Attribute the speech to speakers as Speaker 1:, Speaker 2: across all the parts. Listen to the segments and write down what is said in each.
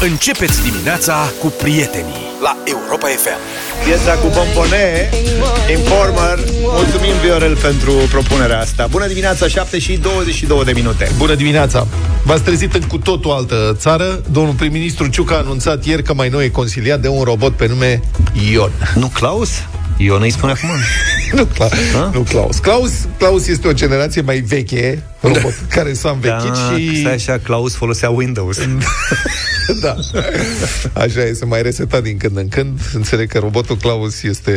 Speaker 1: Începeți dimineața cu prietenii la Europa FM.
Speaker 2: Piesa cu bombone, Informer. Mulțumim, Viorel, pentru propunerea asta. Bună dimineața, 7 și 22 de minute.
Speaker 3: Bună dimineața! V-ați trezit în cu totul altă țară. Domnul prim-ministru Ciucă a anunțat ieri că mai nou e consiliat de un robot pe nume Ion.
Speaker 2: Nu Claus? Ion îi spune acum.
Speaker 3: nu, Cla- nu Claus. Claus. Claus este o generație mai veche, robot, care s-a învechit
Speaker 2: da,
Speaker 3: și...
Speaker 2: stai așa, Claus folosea Windows.
Speaker 3: da. Așa e, se mai reseta din când în când. Înțeleg că robotul Claus este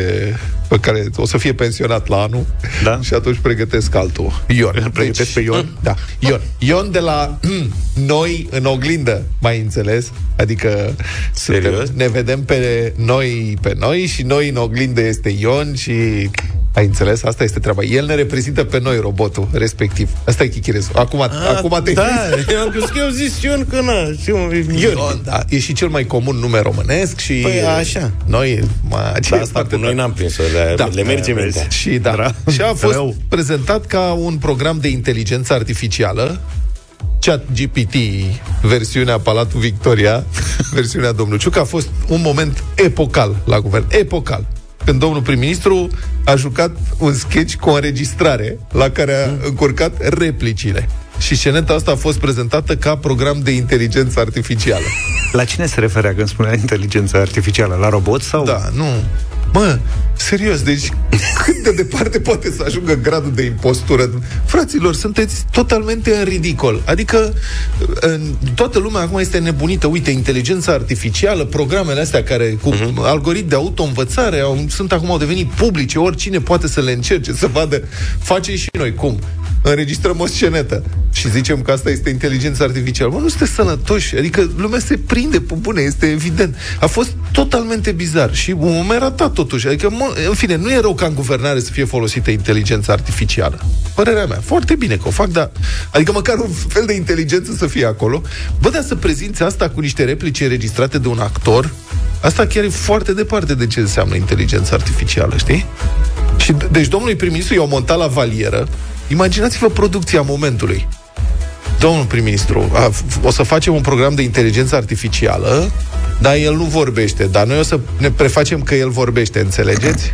Speaker 3: pe care o să fie pensionat la anul
Speaker 2: Da.
Speaker 3: și atunci pregătesc altul. Ion. Deci,
Speaker 2: Îl pregătesc pe Ion?
Speaker 3: Da. Ion. Ion de la noi în oglindă, mai înțeles? Adică
Speaker 2: Serios?
Speaker 3: suntem- ne vedem pe noi pe noi și noi în oglindă este Ion și ai înțeles? Asta este treaba. El ne reprezintă pe noi, robotul, respectiv. Asta e chichirezul. Acum, acum te
Speaker 4: Da, eu am crezut că eu zis Ion că na, și eu, Ion.
Speaker 3: Ion, da. E și cel mai comun nume românesc și...
Speaker 4: Păi, așa.
Speaker 3: Noi, ma, ce
Speaker 4: Da,
Speaker 3: e
Speaker 4: asta
Speaker 3: foarte
Speaker 4: cu noi
Speaker 3: tare.
Speaker 4: n-am prins-o, le,
Speaker 3: Da.
Speaker 4: le merge mintea.
Speaker 3: Și da.
Speaker 2: Ra-
Speaker 3: Și a fost
Speaker 2: rău.
Speaker 3: prezentat ca un program de inteligență artificială Chat GPT, versiunea Palatul Victoria, versiunea domnului Ciuc, a fost un moment epocal la guvern. Epocal. Când domnul prim-ministru a jucat un sketch cu o înregistrare la care a încurcat replicile. Și sceneta asta a fost prezentată ca program de inteligență artificială.
Speaker 2: La cine se referea când spunea inteligența artificială? La robot sau?
Speaker 3: Da, nu. Mă, serios, deci cât de departe poate să ajungă gradul de impostură? Fraților, sunteți totalmente în ridicol. Adică în, toată lumea acum este nebunită. Uite, inteligența artificială, programele astea care cu uh-huh. algoritmi de auto-învățare au, sunt acum au devenit publice, oricine poate să le încerce, să vadă. Face și noi. Cum? Înregistrăm o scenetă și zicem că asta este inteligența artificială. Mă, nu sunteți sănătoși. Adică lumea se prinde pe bune, este evident. A fost totalmente bizar și un moment ratat totuși. Adică, mă, în fine, nu e rău ca în guvernare să fie folosită inteligența artificială. Părerea mea. Foarte bine că o fac, dar... Adică măcar un fel de inteligență să fie acolo. Bă, dar să prezinți asta cu niște replici înregistrate de un actor, asta chiar e foarte departe de ce înseamnă inteligența artificială, știi? Și, deci, domnului prim-ministru i-au montat la valieră. Imaginați-vă producția momentului. Domnul prim-ministru, a, f- o să facem un program de inteligență artificială, dar el nu vorbește, dar noi o să ne prefacem că el vorbește, înțelegeți?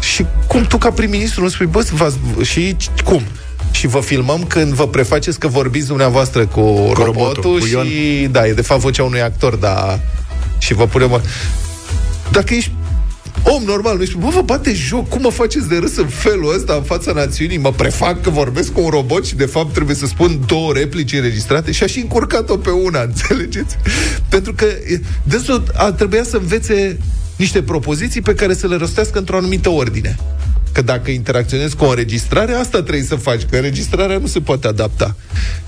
Speaker 3: Și cum tu ca prim-ministru nu spui, bă, v-ați- și cum? Și vă filmăm când vă prefaceți că vorbiți dumneavoastră cu, cu robotul,
Speaker 2: robotul, cu Ion.
Speaker 3: și da, e de fapt vocea unui actor, da, și vă punem... Dacă ești om normal, nu spui, bă, vă bate joc, cum mă faceți de râs în felul ăsta în fața națiunii? Mă prefac că vorbesc cu un robot și de fapt trebuie să spun două replici înregistrate și aș și încurcat-o pe una, înțelegeți? Pentru că e, dânsul a trebuia să învețe niște propoziții pe care să le rostească într-o anumită ordine. Că dacă interacționezi cu o înregistrare, asta trebuie să faci, că înregistrarea nu se poate adapta.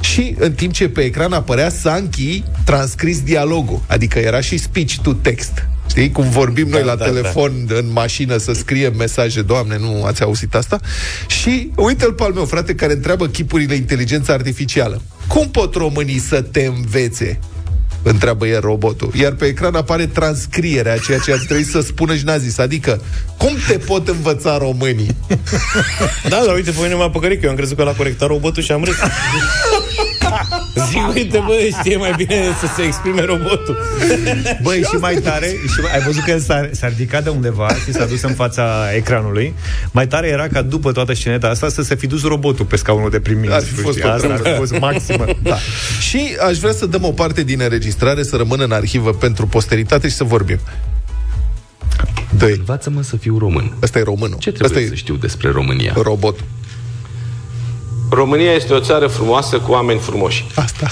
Speaker 3: Și în timp ce pe ecran apărea Sanchi transcris dialogul, adică era și speech to text. Știi? Cum vorbim noi
Speaker 4: Da,
Speaker 3: la
Speaker 4: da,
Speaker 3: telefon, în mașină, să scriem mesaje, Doamne, nu ați auzit asta? Și uite-l pe al meu, frate, care întreabă chipurile inteligența artificială. Cum pot românii să te învețe? Întreabă el robotul. Iar pe ecran apare transcrierea a ceea ce ar trebui să spună și n-a zis. Adică, cum te pot învăța românii?
Speaker 4: Da, dar uite, pe mine m-a păcărit că eu am crezut că l-a corectat robotul și am râs. Zic, uite, bă, știe mai bine să se exprime robotul.
Speaker 2: Băi, și mai tare, și mai, ai văzut că s-a, s-a ridicat de undeva și s-a dus în fața ecranului. Mai tare era ca după toată sceneta asta să se fi dus robotul pe scaunul de
Speaker 3: Ar fi
Speaker 2: prim-ministru.
Speaker 3: fost
Speaker 2: știi?
Speaker 3: o
Speaker 2: Asta
Speaker 3: treabă.
Speaker 2: ar fi fost maximă.
Speaker 3: Da. Și aș vrea să dăm o parte din înregistrare, să rămână în arhivă pentru posteritate și să vorbim. Doi.
Speaker 5: Învață-mă să fiu român.
Speaker 3: Asta e românul.
Speaker 5: Ce trebuie
Speaker 3: Asta
Speaker 5: să
Speaker 3: e
Speaker 5: știu despre România?
Speaker 3: robot.
Speaker 6: România este o țară frumoasă cu oameni frumoși.
Speaker 3: Asta.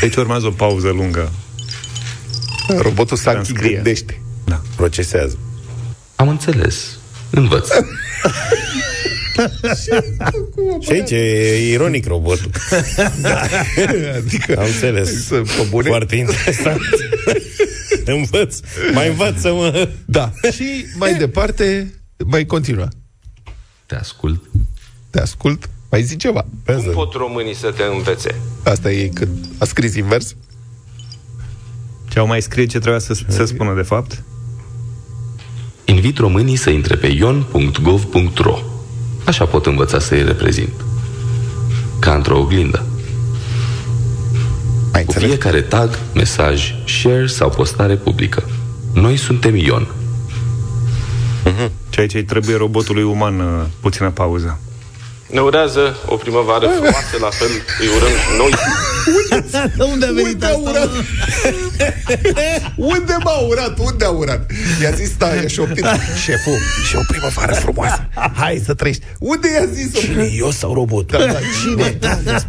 Speaker 2: Deci urmează o pauză lungă.
Speaker 3: Robotul Sanchi
Speaker 2: Transcrie.
Speaker 3: gândește.
Speaker 2: Da.
Speaker 4: Procesează.
Speaker 5: Am înțeles. Învăț.
Speaker 4: Și aici e ironic robotul.
Speaker 3: Adică,
Speaker 4: Am înțeles.
Speaker 3: să, pe bune?
Speaker 4: Foarte interesant. Învăț. Mai învață-mă.
Speaker 3: Da. Și mai departe, mai continua.
Speaker 5: Te ascult.
Speaker 3: Te ascult. Mai zi ceva.
Speaker 6: Cum pot românii să te învețe?
Speaker 3: Asta e când a scris invers.
Speaker 2: Ce au mai scrie ce trebuia să, să spună de fapt?
Speaker 5: Invit românii să intre pe ion.gov.ro Așa pot învăța să-i reprezint. Ca într-o oglindă.
Speaker 3: Mai
Speaker 5: cu
Speaker 3: înțeleg.
Speaker 5: fiecare tag, mesaj, share sau postare publică. Noi suntem Ion.
Speaker 2: Ceea ce îi trebuie robotului uman, uh, puțină pauză.
Speaker 6: Ne urează o primăvară frumoasă, la fel îi urăm și noi.
Speaker 7: Unde a venit
Speaker 3: Unde a
Speaker 7: asta?
Speaker 3: urat? Unde m-a urat? Unde a urat? I-a zis, stai, și optit. Șeful, și o primăvară frumoasă. Hai să trăiești. Unde i-a zis-o?
Speaker 7: Cine, eu sau robotul?
Speaker 3: Da, da, cine?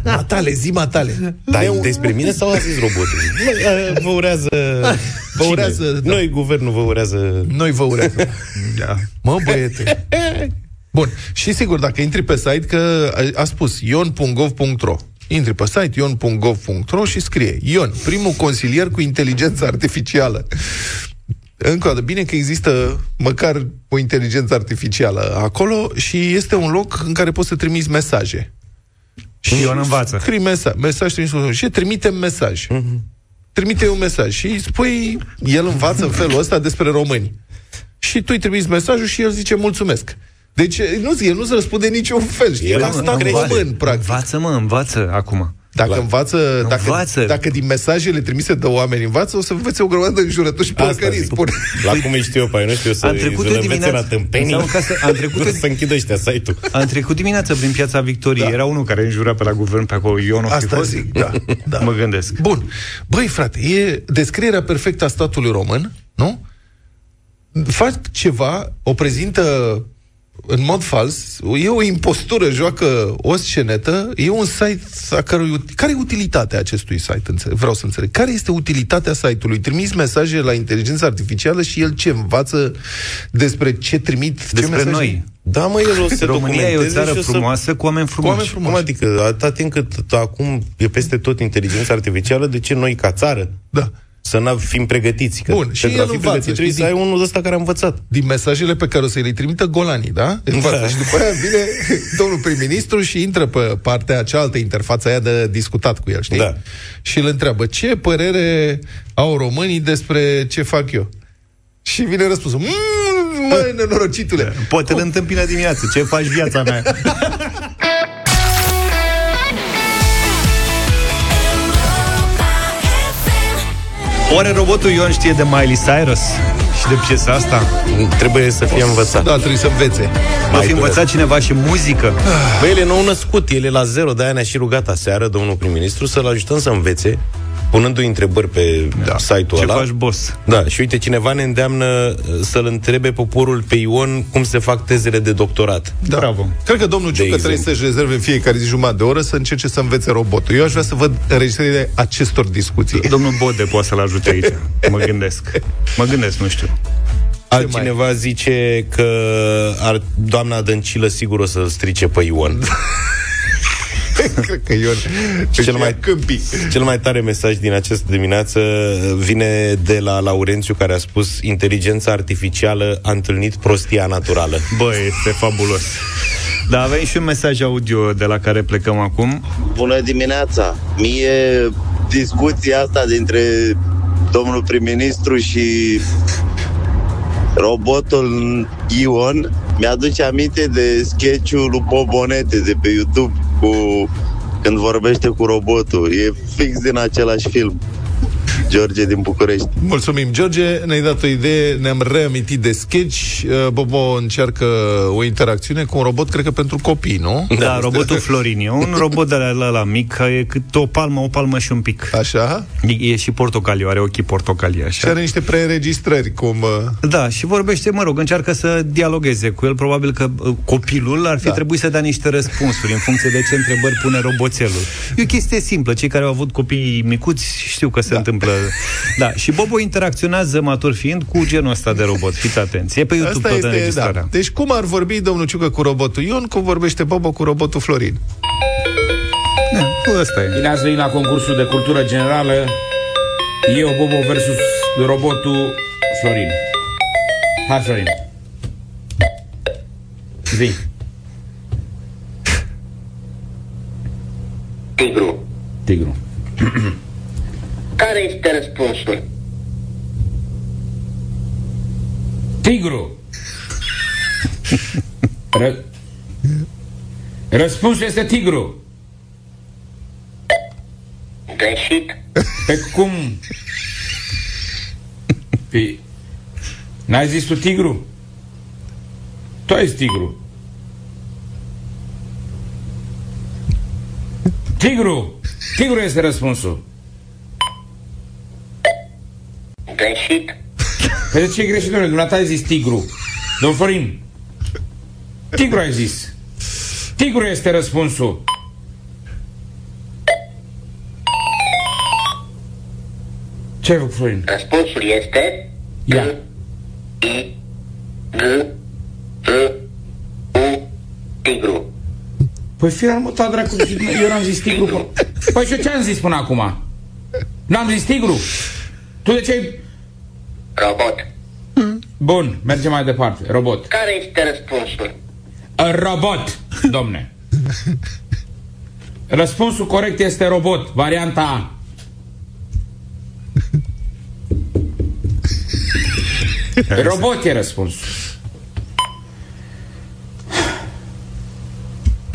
Speaker 7: Matale, zi matale.
Speaker 4: Dar despre mine sau a zis robotul? Mă, Vă urează...
Speaker 3: Vă urează,
Speaker 4: Cine?
Speaker 3: da.
Speaker 4: Noi, guvernul, vă urează...
Speaker 3: Noi vă urează. Da. Mă, băiete. Bun. Și sigur, dacă intri pe site, că a, a spus ion.gov.ro Intri pe site ion.gov.ro și scrie Ion, primul consilier cu inteligență artificială. Încă o dată, bine că există măcar o inteligență artificială acolo și este un loc în care poți să trimiți mesaje.
Speaker 2: Și Ion învață.
Speaker 3: Scrii mesaj, mesaj trimis și trimitem mesaj. Trimite un mesaj și îi spui, el învață în felul ăsta despre români. Și tu îi trimiți mesajul și el zice mulțumesc. Deci nu, el nu-ți răspunde niciun fel. Știi?
Speaker 4: El
Speaker 3: El
Speaker 4: asta
Speaker 3: asta
Speaker 4: crește.
Speaker 3: român, practic.
Speaker 2: Învață, mă, învață acum.
Speaker 3: Dacă învață, dacă,
Speaker 2: Învață.
Speaker 3: dacă din mesajele trimise de oameni învață, o să înveți o grămadă de jurături și porcării.
Speaker 4: zic.
Speaker 3: Spun.
Speaker 4: La cum îi știu eu pe ai noștri, o să
Speaker 2: Am trecut
Speaker 4: îi
Speaker 2: eu
Speaker 4: învețe
Speaker 2: dimineața-
Speaker 4: la tâmpenii.
Speaker 2: Înseamnă că să- am trecut eu-
Speaker 4: să închidă ăștia site-ul.
Speaker 2: Am trecut dimineața prin piața Victoriei. Da. Era unul care înjura pe la guvern pe acolo. Ion o fi
Speaker 3: Asta
Speaker 2: fost?
Speaker 3: zic, da, da.
Speaker 2: Mă gândesc.
Speaker 3: Bun. Băi, frate, e descrierea perfectă a statului român, nu? Fac ceva, o prezintă în mod fals, e o impostură, joacă o scenetă, e un site a cărui... Care e utilitatea acestui site? Înțeleg? Vreau să înțeleg. Care este utilitatea site-ului? Trimiți mesaje la inteligența artificială și el ce învață despre ce trimit? ce
Speaker 2: Despre
Speaker 3: mesaje?
Speaker 2: noi.
Speaker 4: Da, mă, el o să
Speaker 2: România e o
Speaker 4: documenteze
Speaker 2: țară
Speaker 4: și o să-
Speaker 2: frumoasă cu oameni frumoși.
Speaker 3: oameni frumoși.
Speaker 4: Cum adică, atâta timp cât acum e peste tot inteligența artificială, de ce noi, ca țară,
Speaker 3: Da.
Speaker 4: Să nu fim pregătiți? Că
Speaker 3: Bun, și
Speaker 4: pentru a
Speaker 3: el
Speaker 4: fi
Speaker 3: învață,
Speaker 4: pregătit trebuie
Speaker 3: știi,
Speaker 4: să ai unul ăsta care a învățat.
Speaker 3: din mesajele pe care o să le trimită golanii, da? Învață.
Speaker 4: Da.
Speaker 3: Și după aia vine domnul prim-ministru și intră pe partea cealaltă, interfața aia de discutat cu el, știi?
Speaker 4: Da.
Speaker 3: Și îl întreabă, ce părere au românii despre ce fac eu? Și vine răspunsul, mmm, măi, nenorocitule.
Speaker 2: Poate îl întâmpină dimineață. Ce faci viața mea? Oare robotul Ion știe de Miley Cyrus și de piesa asta?
Speaker 4: Trebuie să fie învățat.
Speaker 3: Da, trebuie să învețe.
Speaker 2: Va
Speaker 4: Mai
Speaker 2: fi
Speaker 4: durează.
Speaker 2: învățat cineva și muzică?
Speaker 4: Bă, el e nou născut, el e la zero, de-aia ne-a și rugat aseară, domnul prim-ministru, să-l ajutăm să învețe, punându-i întrebări pe da. site-ul
Speaker 2: Ce
Speaker 4: ăla.
Speaker 2: faci, boss?
Speaker 4: Da, și uite, cineva ne îndeamnă uh, să-l întrebe poporul pe Ion cum se fac tezele de doctorat.
Speaker 3: Da.
Speaker 2: Bravo.
Speaker 3: Cred că domnul Ciucă
Speaker 4: exemplu.
Speaker 3: trebuie să-și rezerve în fiecare zi jumătate de oră să încerce să învețe robotul. Eu aș vrea să văd înregistrările acestor discuții.
Speaker 2: Domnul Bode poate să-l ajute aici. Mă gândesc. Mă gândesc, nu știu.
Speaker 4: Altcineva zice că ar, doamna Dăncilă sigur o să-l strice pe Ion.
Speaker 3: Cred că Ion
Speaker 4: Și cel
Speaker 3: își
Speaker 4: mai-
Speaker 3: ia câmpii.
Speaker 4: Cel mai tare mesaj din această dimineață vine de la Laurențiu care a spus inteligența artificială a întâlnit prostia naturală.
Speaker 2: Bă, este fabulos. Da, avem și un mesaj audio de la care plecăm acum.
Speaker 8: Bună dimineața! Mie discuția asta dintre domnul prim-ministru și robotul Ion mi-aduce aminte de sketch-ul lui Bobonete de pe YouTube cu când vorbește cu robotul. E fix din același film. George din București.
Speaker 3: Mulțumim, George. Ne-ai dat o idee, ne-am reamintit de sketch. Uh, Bobo încearcă o interacțiune cu un robot, cred că pentru copii, nu?
Speaker 2: Da, da robotul Florin. E un robot de la, la mic, care e cât o palmă, o palmă și un pic.
Speaker 3: Așa?
Speaker 2: E, e și portocaliu, are ochii portocalii,
Speaker 3: Și
Speaker 2: așa.
Speaker 3: are niște preînregistrări, cum... uh,
Speaker 2: Da, și vorbește, mă rog, încearcă să dialogueze cu el. Probabil că uh, copilul ar fi
Speaker 3: Da.
Speaker 2: da. trebuit să dea niște răspunsuri în funcție de ce întrebări pune roboțelul. E o chestie simplă. Cei care au avut copii micuți știu că se
Speaker 3: Da.
Speaker 2: întâmplă. Da, și Bobo interacționează, matur fiind, cu genul ăsta de robot. Fiți atenți. E pe YouTube
Speaker 3: Asta
Speaker 2: tot
Speaker 3: este, da.
Speaker 2: înregistrarea.
Speaker 3: Deci cum ar vorbi domnul Ciucă cu robotul Ion, cum vorbește Bobo cu robotul Florin?
Speaker 2: Da, ăsta e.
Speaker 7: Bine ați venit la concursul de cultură generală Eu, Bobo versus robotul Florin Hai, Florin Zi
Speaker 9: Tigru.
Speaker 7: Tigru
Speaker 9: Care este răspunsul?
Speaker 7: Tigru Ră... Răspunsul este tigru
Speaker 9: Greșit.
Speaker 7: Pe cum? Păi, n-ai zis tu tigru? Tu zis tigru. Tigru! Tigru este răspunsul.
Speaker 9: Greșit.
Speaker 7: Păi de ce e greșit, domnule? Dumneata ai zis tigru. Domn Florin. Tigru ai zis. Tigru este răspunsul. Ce ai făcut, Florin?
Speaker 9: Răspunsul este
Speaker 7: Ia.
Speaker 9: I, G, T, U, tigru.
Speaker 7: Păi fi mutat, dracu, eu n-am zis tigru. Până... Păi și eu ce am zis până acum? N-am zis tigru? Tu de ce ai...
Speaker 9: Robot.
Speaker 7: Bun, mergem mai departe. Robot.
Speaker 9: Care este răspunsul?
Speaker 7: Robot, domne. Răspunsul corect este robot, varianta A. Robot e răspunsul.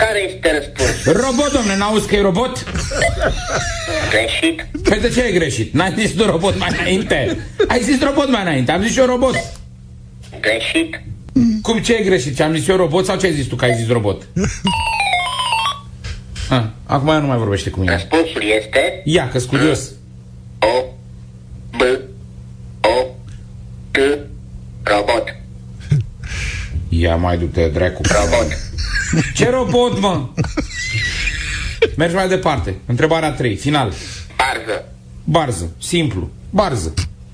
Speaker 9: Care este răspunsul?
Speaker 7: Robot, domne, n-auzi că e robot?
Speaker 9: Greșit.
Speaker 7: Păi de ce ai greșit? N-ai zis tu robot mai înainte? Ai zis robot mai înainte, am zis și eu robot.
Speaker 9: Greșit.
Speaker 7: Cum ce e greșit? Ce am zis eu robot sau ce ai zis tu că ai zis robot? Ah, acum ea nu mai vorbește cu mine.
Speaker 9: Răspunsul este
Speaker 7: Ia, că curios.
Speaker 9: O, B, O, T, robot.
Speaker 7: Ia mai du-te, dracu.
Speaker 9: Robot.
Speaker 7: Ce robot, mă? Mergi mai departe. Întrebarea 3, final.
Speaker 9: Barză.
Speaker 7: Barză, simplu. Barză.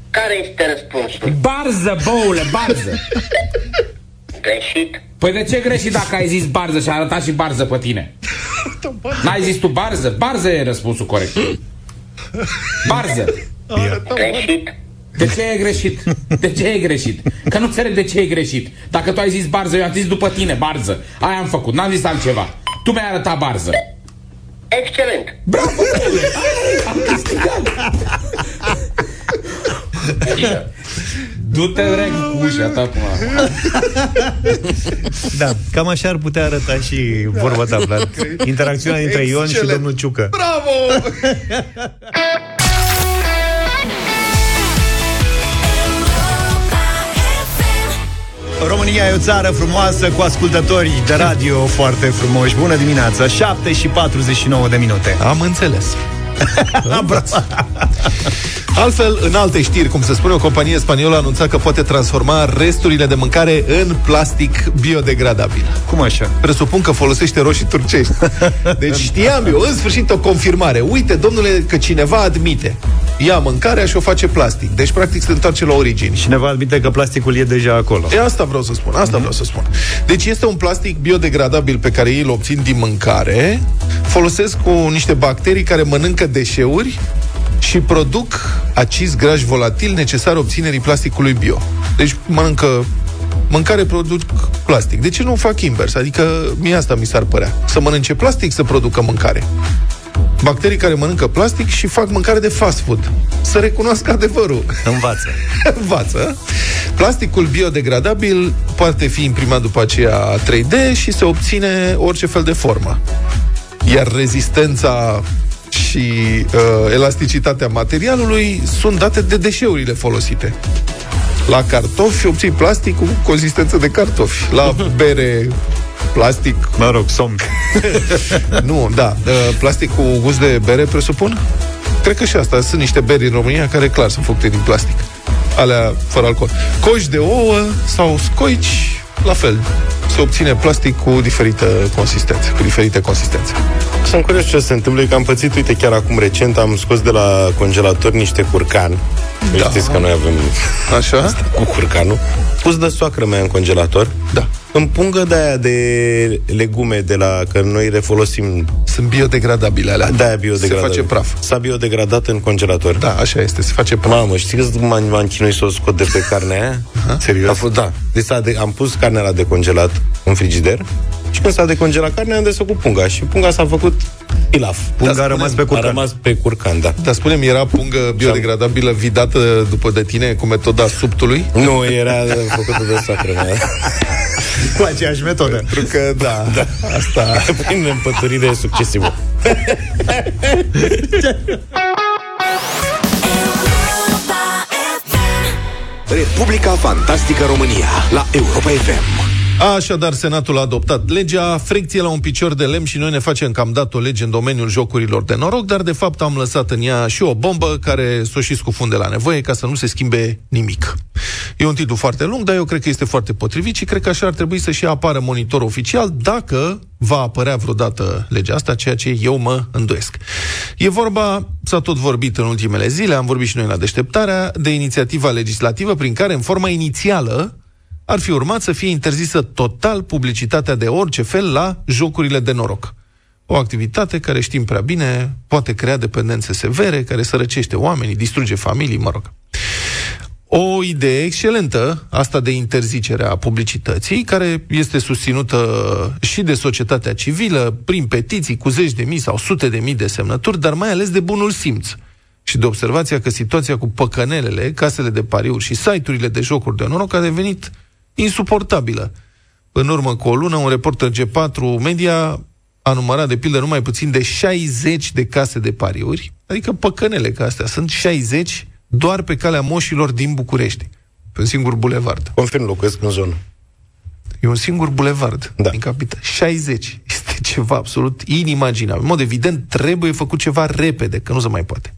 Speaker 9: Care este răspunsul?
Speaker 7: Barză, boule, barză.
Speaker 9: Greșit.
Speaker 7: Păi de ce greșit dacă ai zis barză și a arătat și barză pe tine? N-ai zis tu barză? Barză e răspunsul corect. Barză.
Speaker 9: Greșit.
Speaker 7: De ce e greșit? De ce e greșit? Că nu înțeleg de ce e greșit. Dacă tu ai zis barză, eu am zis după tine, barză. Aia am făcut, n-am zis altceva. Tu mi-ai arătat barză.
Speaker 9: Excelent.
Speaker 7: Bravo, băiule! Am câștigat! Du-te, drag, cu ușa ta până acum.
Speaker 2: Da, cam așa ar putea arăta și vorba ta, Vlad. Interacțiunea dintre Ion și
Speaker 3: Excelent.
Speaker 2: domnul Ciucă.
Speaker 3: Bravo!
Speaker 2: România e o țară frumoasă cu ascultători de radio foarte frumoși. Bună dimineața, 7 și 49 de minute.
Speaker 3: Am înțeles. Altfel, în alte știri, cum se spune, o companie spaniolă a anunțat că poate transforma resturile de mâncare în plastic biodegradabil.
Speaker 2: Cum așa?
Speaker 3: Presupun că folosește roșii turcești. Deci știam eu, în sfârșit, o confirmare. Uite, domnule, că cineva admite. Ia mâncarea și o face plastic. Deci, practic, se întoarce la origini.
Speaker 2: Cineva admite că plasticul e deja acolo.
Speaker 3: E asta vreau să spun, asta vreau să spun. Deci este un plastic biodegradabil pe care ei îl obțin din mâncare, folosesc cu niște bacterii care mănâncă deșeuri și produc acizi grași volatili necesari obținerii plasticului bio. Deci mănâncă mâncare, produc plastic. De ce nu fac invers? Adică mie asta mi s-ar părea. Să mănânce plastic, să producă mâncare. Bacterii care mănâncă plastic și fac mâncare de fast food. Să recunoască adevărul.
Speaker 2: Învață.
Speaker 3: Învață. Plasticul biodegradabil poate fi imprimat după aceea 3D și se obține orice fel de formă. Iar rezistența și uh, elasticitatea materialului sunt date de deșeurile folosite. La cartofi obții plastic cu consistență de cartofi. La bere plastic
Speaker 2: Mă rog, somn.
Speaker 3: nu, da, uh, plastic cu gust de bere, presupun? Cred că și asta. Sunt niște beri în România care, clar, sunt făcute din plastic. Alea fără alcool. Coși de ouă sau scoici, la fel. Se obține plastic cu diferită consistență, cu diferite consistențe.
Speaker 4: Sunt curios ce se întâmplă, că am pățit, uite, chiar acum recent am scos de la congelator niște curcan. Da. Știți că noi avem
Speaker 3: Așa?
Speaker 4: cu curcanul. Pus de soacră mea în congelator.
Speaker 3: Da.
Speaker 4: În pungă de aia de legume de la... Că noi le folosim
Speaker 3: Sunt biodegradabile alea.
Speaker 4: de aia biodegradată.
Speaker 3: Se face praf.
Speaker 4: S-a biodegradat în congelator.
Speaker 3: Da, așa este, se face praf.
Speaker 4: Mamă, știi cât m-am, m-am chinuit să o scot de pe carnea aia?
Speaker 3: Serios?
Speaker 4: A fost, da. Deci s-a de, am pus carnea la decongelat în frigider și când s-a decongelat carnea am desfăcut punga și punga s-a făcut pilaf.
Speaker 2: Punga
Speaker 3: Da,
Speaker 2: a rămas pe
Speaker 4: A
Speaker 2: curcan.
Speaker 4: rămas pe curcan, da.
Speaker 3: Dar spune-mi, era pungă biodegradabilă vidată după de tine cu metoda subtului?
Speaker 4: Nu, era făcută de soacră mea.
Speaker 2: Cu aceeași metodă.
Speaker 3: Pentru că, da, da. asta
Speaker 4: prin împăturire succesivă.
Speaker 1: Republica Fantastică România la Europa FM.
Speaker 3: Așadar, Senatul a adoptat legea, frecție la un picior de lemn și noi ne facem că am dat o lege în domeniul jocurilor de noroc, dar de fapt am lăsat în ea și o bombă care s-o și scufunde la nevoie ca să nu se schimbe nimic. E un titlu foarte lung, dar eu cred că este foarte potrivit și cred că așa ar trebui să și apară monitor oficial dacă va apărea vreodată legea asta, ceea ce eu mă îndoiesc. E vorba, s-a tot vorbit în ultimele zile, am vorbit și noi la deșteptarea, de inițiativa legislativă prin care, în forma inițială, ar fi urmat să fie interzisă total publicitatea de orice fel la jocurile de noroc. O activitate care știm prea bine poate crea dependențe severe, care sărăcește oamenii, distruge familii, mă rog. O idee excelentă, asta de interzicere a publicității, care este susținută și de societatea civilă, prin petiții cu zeci de mii sau sute de mii de semnături, dar mai ales de bunul simț și de observația că situația cu păcănelele, casele de pariuri și site-urile de jocuri de noroc a devenit insuportabilă. În urmă cu o lună, un reporter G4 Media a numărat de pildă numai puțin de 60 de case de pariuri, adică păcănele ca astea. Sunt 60 doar pe calea moșilor din București, pe un singur bulevard.
Speaker 4: Confirm, locuiesc în zonă.
Speaker 3: E un singur bulevard
Speaker 4: Da.
Speaker 3: din capital. 60. Este ceva absolut inimaginabil. În mod evident, trebuie făcut ceva repede, că nu se mai poate.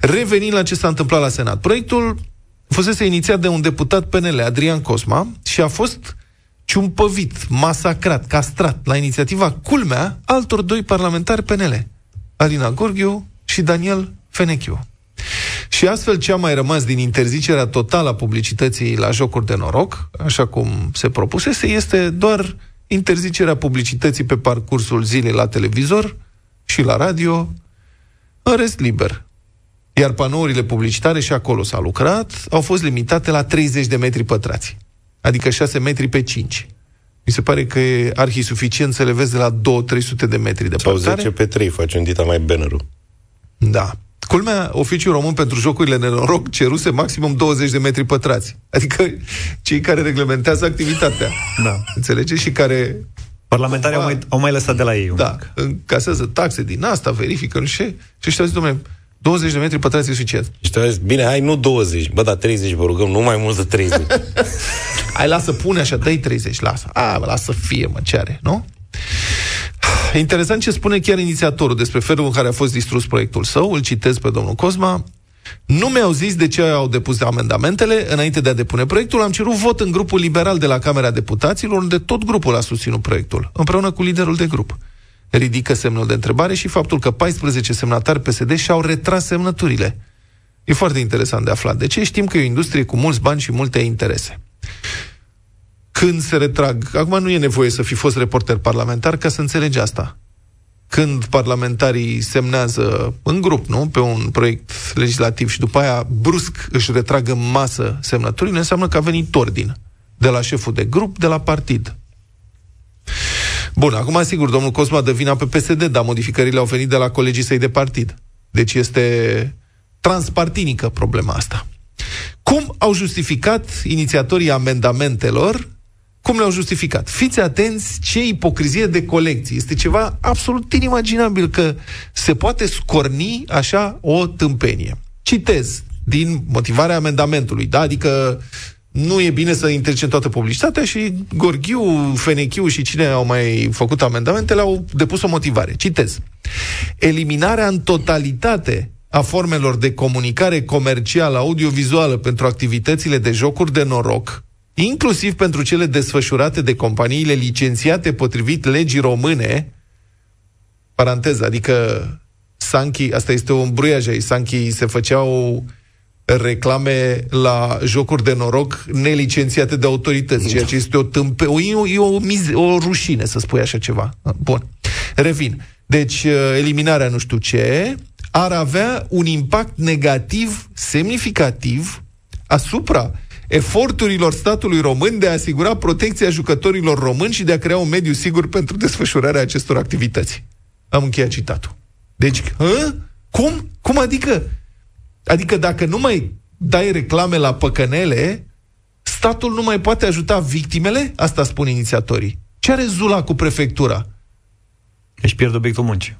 Speaker 3: Revenind la ce s-a întâmplat la Senat. Proiectul fusese inițiat de un deputat PNL, Adrian Cosma, și a fost ciumpăvit, masacrat, castrat la inițiativa culmea altor doi parlamentari PNL, Alina Gorghiu și Daniel Fenechiu. Și astfel ce a mai rămas din interzicerea totală a publicității la jocuri de noroc, așa cum se propusese, este doar interzicerea publicității pe parcursul zilei la televizor și la radio, în rest liber. Iar panourile publicitare, și acolo s-a lucrat, au fost limitate la 30 de metri pătrați, adică 6 metri pe 5. Mi se pare că e arhi suficient să le vezi de la 2-300 de metri
Speaker 4: Sau
Speaker 3: departare.
Speaker 4: 10 pe 3 faci un dita mai bannerul.
Speaker 3: Da. Culmea, oficiul român pentru jocurile de noroc ceruse maximum 20 de metri pătrați. Adică cei care reglementează activitatea.
Speaker 2: Da.
Speaker 3: Înțelegeți? Și care
Speaker 2: Parlamentarii au mai, au mai lăsat de la ei un
Speaker 3: da,
Speaker 2: pic.
Speaker 3: încasează taxe din asta, verifică, nu știu ce. Și ăștia au zis, domnule, 20 de metri pătrați e suficient.
Speaker 4: Și te zis, bine, hai, nu 20, bă, da, 30, vă rugăm, nu mai mult de 30.
Speaker 3: Hai, lasă, pune așa, dă 30, lasă. A, bă, lasă fie, mă, ce are, nu? Interesant ce spune chiar inițiatorul despre felul în care a fost distrus proiectul său. Îl citez pe domnul Cosma. Nu mi-au zis de ce au depus amendamentele. Înainte de a depune proiectul, am cerut vot în grupul liberal de la Camera Deputaților, unde tot grupul a susținut proiectul, împreună cu liderul de grup. Ridică semnul de întrebare și faptul că 14 semnatari PSD și-au retras semnăturile. E foarte interesant de aflat. De ce? Știm că e o industrie cu mulți bani și multe interese când se retrag. Acum nu e nevoie să fi fost reporter parlamentar ca să înțelegi asta. Când parlamentarii semnează în grup, nu, pe un proiect legislativ și după aia brusc își retrag în masă semnăturile, înseamnă că a venit ordin de la șeful de grup, de la partid. Bun, acum sigur, domnul Cosma dă vina pe PSD, dar modificările au venit de la colegii săi de partid. Deci este transpartinică problema asta. Cum au justificat inițiatorii amendamentelor? Cum le-au justificat? Fiți atenți ce ipocrizie de colecție. Este ceva absolut inimaginabil că se poate scorni așa o tâmpenie. Citez din motivarea amendamentului, da? Adică nu e bine să interzicem toată publicitatea și Gorghiu, Fenechiu și cine au mai făcut amendamentele au depus o motivare. Citez. Eliminarea în totalitate a formelor de comunicare comercială audiovizuală pentru activitățile de jocuri de noroc, inclusiv pentru cele desfășurate de companiile licențiate potrivit legii române, paranteză, adică Sanchi, asta este o îmbruiaj aici, Sanchi se făceau reclame la jocuri de noroc nelicențiate de autorități, ceea ce este o tâmpe, o, e, o, e o, mize, o rușine să spui așa ceva. Bun. Revin. Deci, eliminarea nu știu ce ar avea un impact negativ semnificativ asupra eforturilor statului român de a asigura protecția jucătorilor români și de a crea un mediu sigur pentru desfășurarea acestor activități. Am încheiat citatul. Deci, hă? cum? Cum adică? Adică dacă nu mai dai reclame la păcănele, statul nu mai poate ajuta victimele? Asta spun inițiatorii. Ce are Zula cu prefectura?
Speaker 2: Își pierd obiectul muncii.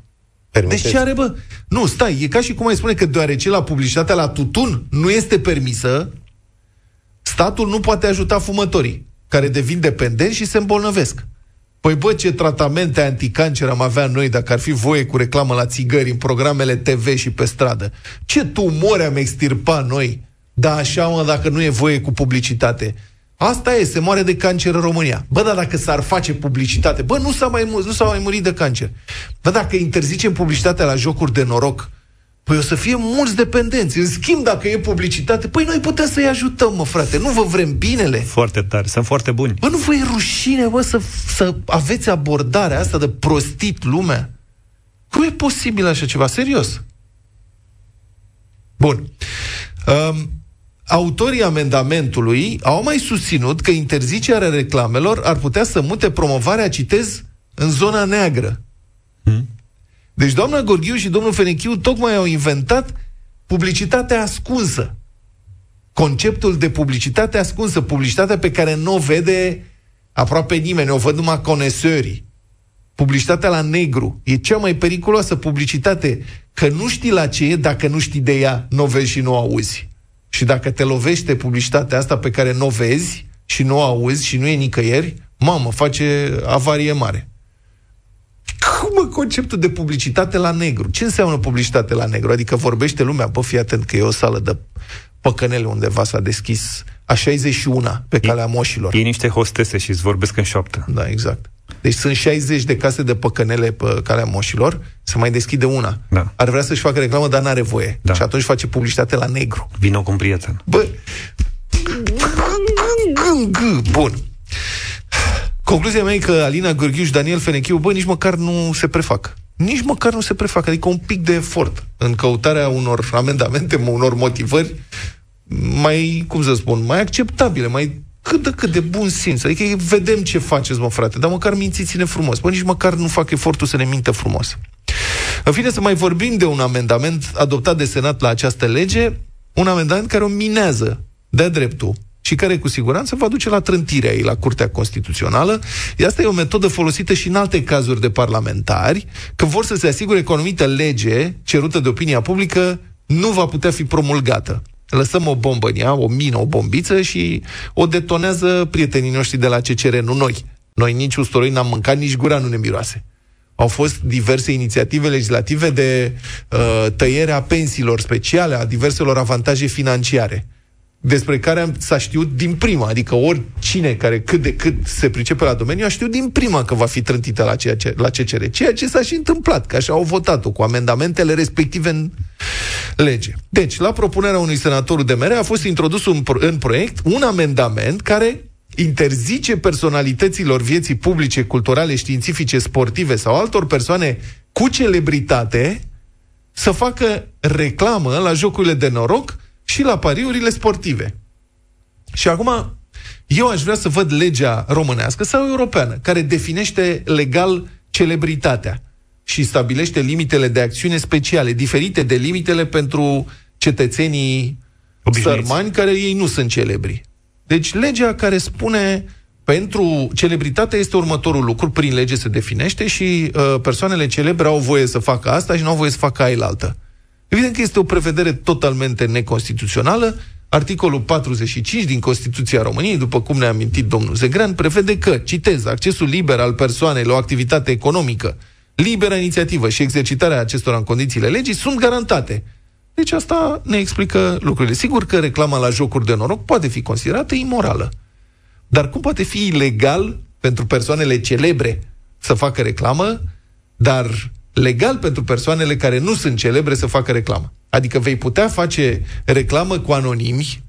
Speaker 3: Deci ce are, bă? Nu, stai, e ca și cum ai spune că deoarece la publicitatea la tutun nu este permisă, statul nu poate ajuta fumătorii, care devin dependenți și se îmbolnăvesc. Păi bă, ce tratamente anticancer am avea noi dacă ar fi voie cu reclamă la țigări în programele TV și pe stradă? Ce tumori am extirpat noi? Da, așa mă, dacă nu e voie cu publicitate. Asta e, se moare de cancer în România. Bă, dar dacă s-ar face publicitate, bă, nu s-a mai, mu- nu s-a mai murit de cancer. Bă, dacă interzicem publicitatea la jocuri de noroc, păi o să fie mulți dependenți. În schimb, dacă e publicitate, păi noi putem să-i ajutăm, mă, frate. Nu vă vrem binele?
Speaker 2: Foarte tare, sunt foarte buni.
Speaker 3: Bă, nu vă e rușine, bă, să, să aveți abordarea asta de prostit lumea? Cum e posibil așa ceva? Serios. Bun. Um, autorii amendamentului au mai susținut că interzicerea reclamelor ar putea să mute promovarea, citez, în zona neagră. Deci doamna Gorghiu și domnul Fenechiu tocmai au inventat publicitatea ascunsă. Conceptul de publicitate ascunsă, publicitatea pe care nu o vede aproape nimeni, o văd numai conesorii. Publicitatea la negru e cea mai periculoasă publicitate, că nu știi la ce e dacă nu știi de ea, nu o vezi și nu o auzi. Și dacă te lovește publicitatea asta pe care nu o vezi și nu o auzi și nu e nicăieri, mamă, face avarie mare. Cum mă, conceptul de publicitate la negru? Ce înseamnă publicitate la negru? Adică vorbește lumea, bă, fii atent că e o sală de păcănele undeva s-a deschis a 61 pe calea moșilor.
Speaker 2: E niște hostese și îți vorbesc în șoaptă.
Speaker 3: Da, exact. Deci sunt 60 de case de păcănele pe calea moșilor, se mai deschide una.
Speaker 2: Da.
Speaker 3: Ar vrea să-și facă reclamă, dar n-are voie.
Speaker 2: Da.
Speaker 3: Și atunci face publicitate la negru.
Speaker 2: Vino cu un prieten.
Speaker 3: Bă, bun. Concluzia mea e că Alina Gheorghiu și Daniel Fenechiu, bă, nici măcar nu se prefac. Nici măcar nu se prefac. Adică un pic de efort în căutarea unor amendamente, unor motivări mai, cum să spun, mai acceptabile, mai cât de cât de bun simț. Adică vedem ce faceți, mă, frate, dar măcar mințiți-ne frumos. Bă, nici măcar nu fac efortul să ne mintă frumos. În fine, să mai vorbim de un amendament adoptat de Senat la această lege, un amendament care o minează de dreptul și care cu siguranță va duce la trântirea ei la Curtea Constituțională. Asta e o metodă folosită și în alte cazuri de parlamentari, că vor să se asigure că o anumită lege cerută de opinia publică nu va putea fi promulgată. Lăsăm o bombă în ea, o mină, o bombiță și o detonează prietenii noștri de la CCR, nu noi. Noi nici usturoi n-am mâncat, nici gura nu ne miroase. Au fost diverse inițiative legislative de uh, tăiere a pensiilor speciale, a diverselor avantaje financiare despre care am, s-a știut din prima, adică oricine care cât de cât se pricepe la domeniu a știut din prima că va fi trântită la, ceea ce, la CCR, ceea ce s-a și întâmplat, că așa au votat-o, cu amendamentele respective în lege. Deci, la propunerea unui senator de mere a fost introdus un, în proiect un amendament care interzice personalităților vieții publice, culturale, științifice, sportive sau altor persoane cu celebritate să facă reclamă la jocurile de noroc și la pariurile sportive. Și acum, eu aș vrea să văd legea românească sau europeană, care definește legal celebritatea și stabilește limitele de acțiune speciale, diferite de limitele pentru cetățenii
Speaker 2: Obișnuiți.
Speaker 3: sărmani, care ei nu sunt celebri. Deci legea care spune pentru celebritatea este următorul lucru, prin lege se definește și uh, persoanele celebre au voie să facă asta și nu au voie să facă aia altă. Evident că este o prevedere totalmente neconstituțională. Articolul 45 din Constituția României, după cum ne-a amintit domnul Zegrean, prevede că, citez, accesul liber al persoanei la o activitate economică, libera inițiativă și exercitarea acestora în condițiile legii sunt garantate. Deci asta ne explică lucrurile. Sigur că reclama la jocuri de noroc poate fi considerată imorală. Dar cum poate fi ilegal pentru persoanele celebre să facă reclamă, dar legal pentru persoanele care nu sunt celebre să facă reclamă? Adică vei putea face reclamă cu anonimi,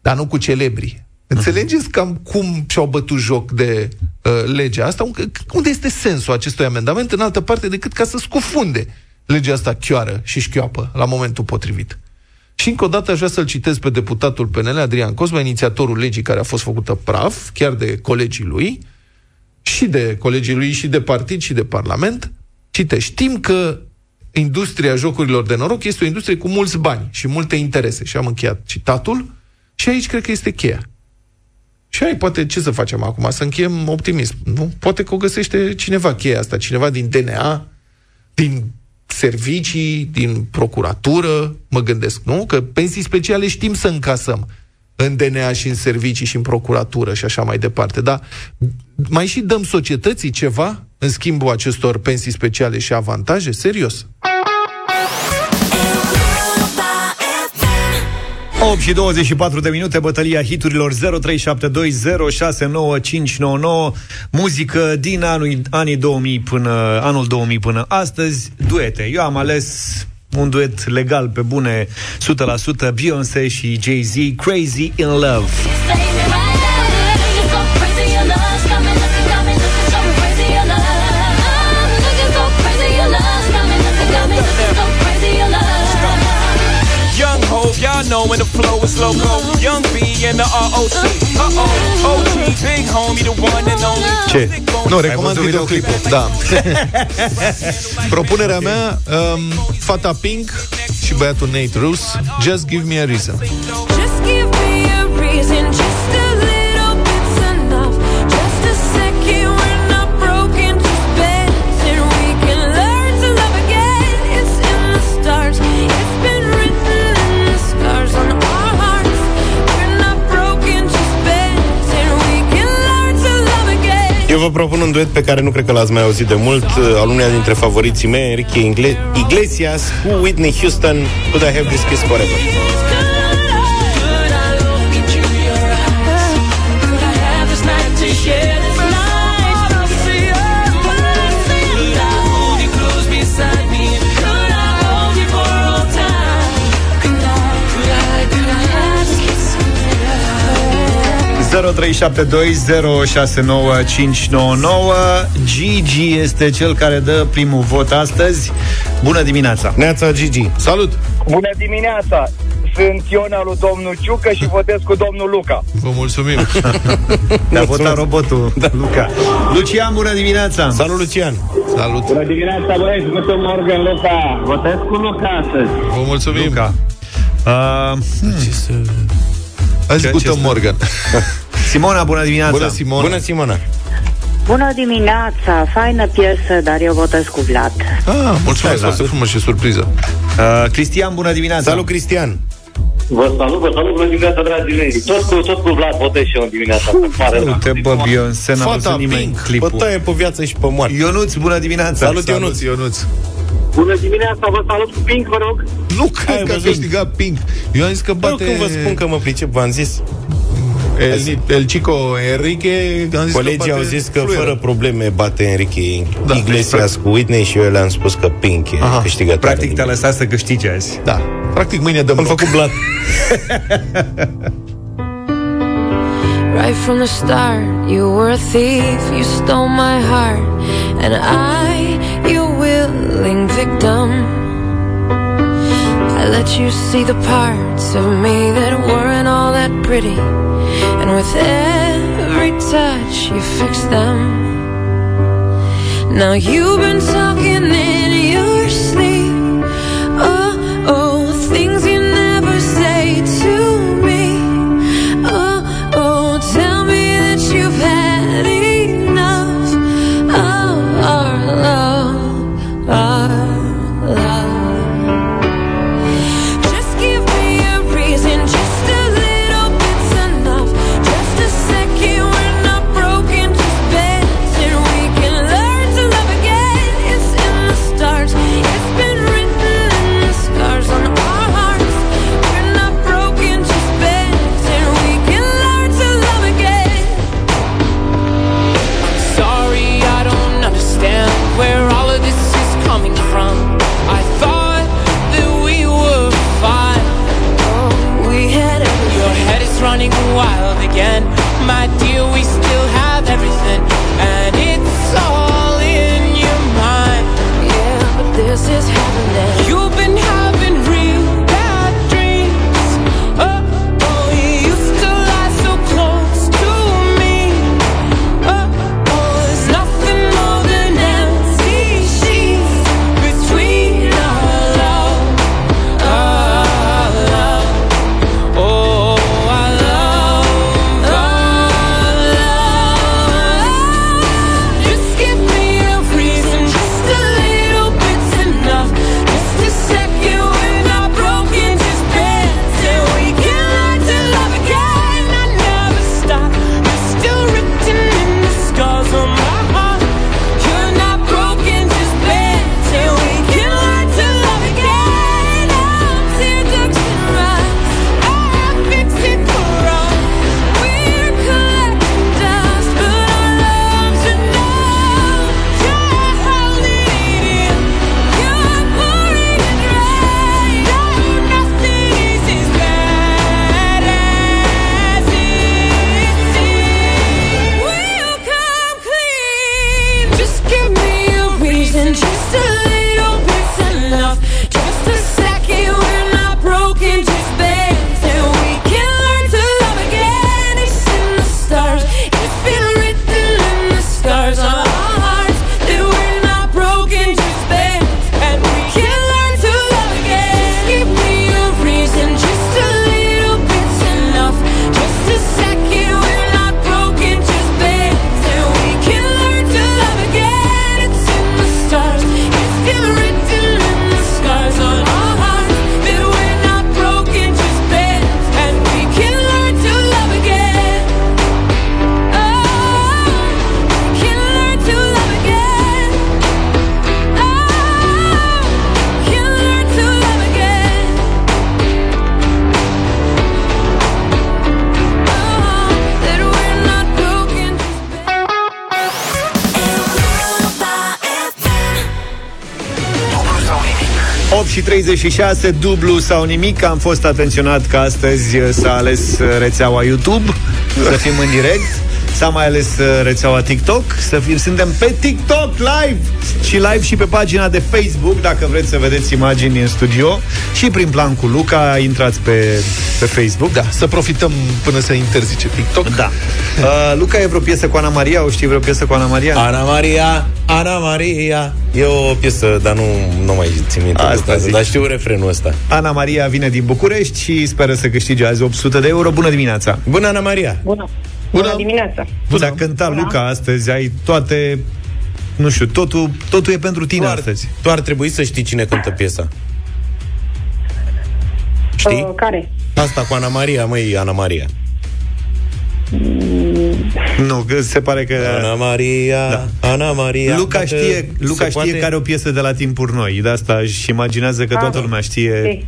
Speaker 3: dar nu cu celebri. Înțelegeți cam cum și-au bătut joc de uh, legea asta? Unde este sensul acestui amendament în altă parte decât ca să scufunde legea asta chioară și șchioapă la momentul potrivit? Și încă o dată aș vrea să-l citesc pe deputatul PNL, Adrian Cosma, inițiatorul legii care a fost făcută praf, chiar de colegii lui, și de colegii lui, și de partid, și de parlament. Cite, știm că industria jocurilor de noroc este o industrie cu mulți bani și multe interese. Și am încheiat citatul și aici cred că este cheia. Și ai, poate, ce să facem acum? Să încheiem optimism. Nu? Poate că o găsește cineva cheia asta, cineva din DNA, din servicii, din procuratură, mă gândesc, nu? Că pensii speciale știm să încasăm. în DNA și în servicii și în procuratură și așa mai departe. Dar mai și dăm societății ceva în schimbul acestor pensii speciale și avantaje? Serios?
Speaker 2: 8 și 24 de minute, bătălia hiturilor 0372069599, muzică din anul, anii 2000 până, anul 2000 până astăzi, duete. Eu am ales un duet legal pe bune 100% Beyoncé și Jay-Z, Crazy in Love.
Speaker 10: Hove, y'all know when the flow is loco. Young B and the ROC. Uh oh, OG, big homie, the one and only.
Speaker 3: Ce? Nu, recomand
Speaker 2: văzut
Speaker 3: videoclipul. Da. Propunerea mea, um, fata Pink și băiatul Nate Russ, Just Give Me a Reason.
Speaker 11: Just give me a reason, just
Speaker 4: vă propun un duet pe care nu cred că l-ați mai auzit de mult, uh, al uneia dintre favoriții mei, Enrique Ingle- Iglesias, cu Whitney Houston, Could I Have This Kiss Forever.
Speaker 2: Gigi este cel care dă primul vot astăzi. Bună dimineața!
Speaker 4: Neața Gigi.
Speaker 3: Salut!
Speaker 12: Bună dimineața! Sunt Iona lui domnul Ciucă și votez cu domnul Luca.
Speaker 3: Vă mulțumim!
Speaker 2: Ne-a votat robotul, da. Luca. Lucian, bună dimineața!
Speaker 4: Salut, Lucian!
Speaker 3: Salut!
Speaker 12: Bună dimineața, băieți! Guten Morgen, Luca! Votez cu Luca astăzi.
Speaker 3: Vă mulțumim!
Speaker 2: Luca. Uh,
Speaker 3: Azi
Speaker 2: Ce-
Speaker 3: Guten
Speaker 2: ce-
Speaker 3: Morgan.
Speaker 2: Simona, bună dimineața!
Speaker 3: Bună, Simona!
Speaker 4: Bună, Simona!
Speaker 13: Bună dimineața, faină piesă, dar eu votez cu Vlad.
Speaker 3: Ah, mulțumesc,
Speaker 2: Da, da.
Speaker 3: foarte frumos și surpriză.
Speaker 2: Uh, Cristian, bună dimineața!
Speaker 4: Salut, Cristian!
Speaker 12: Vă salut, vă salut, bună dimineața, dragii mei. Tot cu, tot cu Vlad votez și eu în dimineața. asta. Pare rău.
Speaker 2: Uite, bă, Beyoncé, n-a
Speaker 3: Fata
Speaker 2: văzut nimeni
Speaker 3: Pink,
Speaker 2: clipul.
Speaker 4: Bătaie pe viață și pe moarte.
Speaker 2: Ionuț, bună dimineața!
Speaker 4: Salut, Ionuț!
Speaker 3: Ionuț!
Speaker 12: Bună dimineața, vă salut cu Pink, vă rog.
Speaker 3: Nu cred
Speaker 4: Ai
Speaker 3: că a
Speaker 4: văzut?
Speaker 3: câștigat Pink. Eu am zis că
Speaker 4: Bă,
Speaker 3: bate...
Speaker 4: când vă spun că mă pricep, v-am zis.
Speaker 3: El, El Chico Enrique... Am zis
Speaker 4: Colegii
Speaker 3: că bate
Speaker 4: au zis că
Speaker 3: fluieră.
Speaker 4: fără probleme bate Enrique
Speaker 3: Da.
Speaker 4: Iglesias cu Whitney și eu le-am spus că Pink e
Speaker 3: Aha.
Speaker 4: câștigătoare.
Speaker 2: Practic te-a lăsat să câștigi azi.
Speaker 3: Da. Practic mâine dăm
Speaker 4: Am
Speaker 3: loc.
Speaker 4: făcut blat.
Speaker 11: Right from the start, you were a thief, you stole my heart, and I, your willing victim. I let you see the parts of me that weren't all that pretty, and with every touch, you fixed them. Now you've been talking in
Speaker 2: 36, dublu sau nimic. Am fost atenționat că astăzi s-a ales rețeaua YouTube, să fim în direct. S-a mai ales uh, rețeaua TikTok să fim, Suntem pe TikTok live Și live și pe pagina de Facebook Dacă vreți să vedeți imagini în studio Și prin plan cu Luca Intrați pe, pe Facebook
Speaker 3: Da, să profităm până se interzice TikTok
Speaker 2: Da uh, Luca e vreo piesă cu Ana Maria? O știi vreo piesă cu Ana Maria?
Speaker 4: Ana Maria, Ana Maria E o piesă, dar nu, nu mai țin minte
Speaker 2: Asta
Speaker 4: de
Speaker 2: zic.
Speaker 4: Dar știu refrenul ăsta
Speaker 2: Ana Maria vine din București și speră să câștige azi 800 de euro. Bună dimineața!
Speaker 4: Bună, Ana Maria!
Speaker 14: Bună! Bună dimineața!
Speaker 2: Tu ți-a cântat Luca astăzi, ai toate... Nu știu, totul, totul e pentru tine
Speaker 4: tu ar,
Speaker 2: astăzi.
Speaker 4: Tu ar trebui să știi cine cântă piesa Știi?
Speaker 14: Uh, care?
Speaker 4: Asta cu Ana Maria, măi, Ana Maria
Speaker 2: Nu, că se pare că...
Speaker 4: Ana Maria, da. Ana Maria
Speaker 2: Luca
Speaker 4: Dacă
Speaker 2: știe, Luca
Speaker 4: se
Speaker 2: știe
Speaker 4: poate-
Speaker 2: care o piesă de la timpuri noi. De asta își imaginează că toată lumea știe...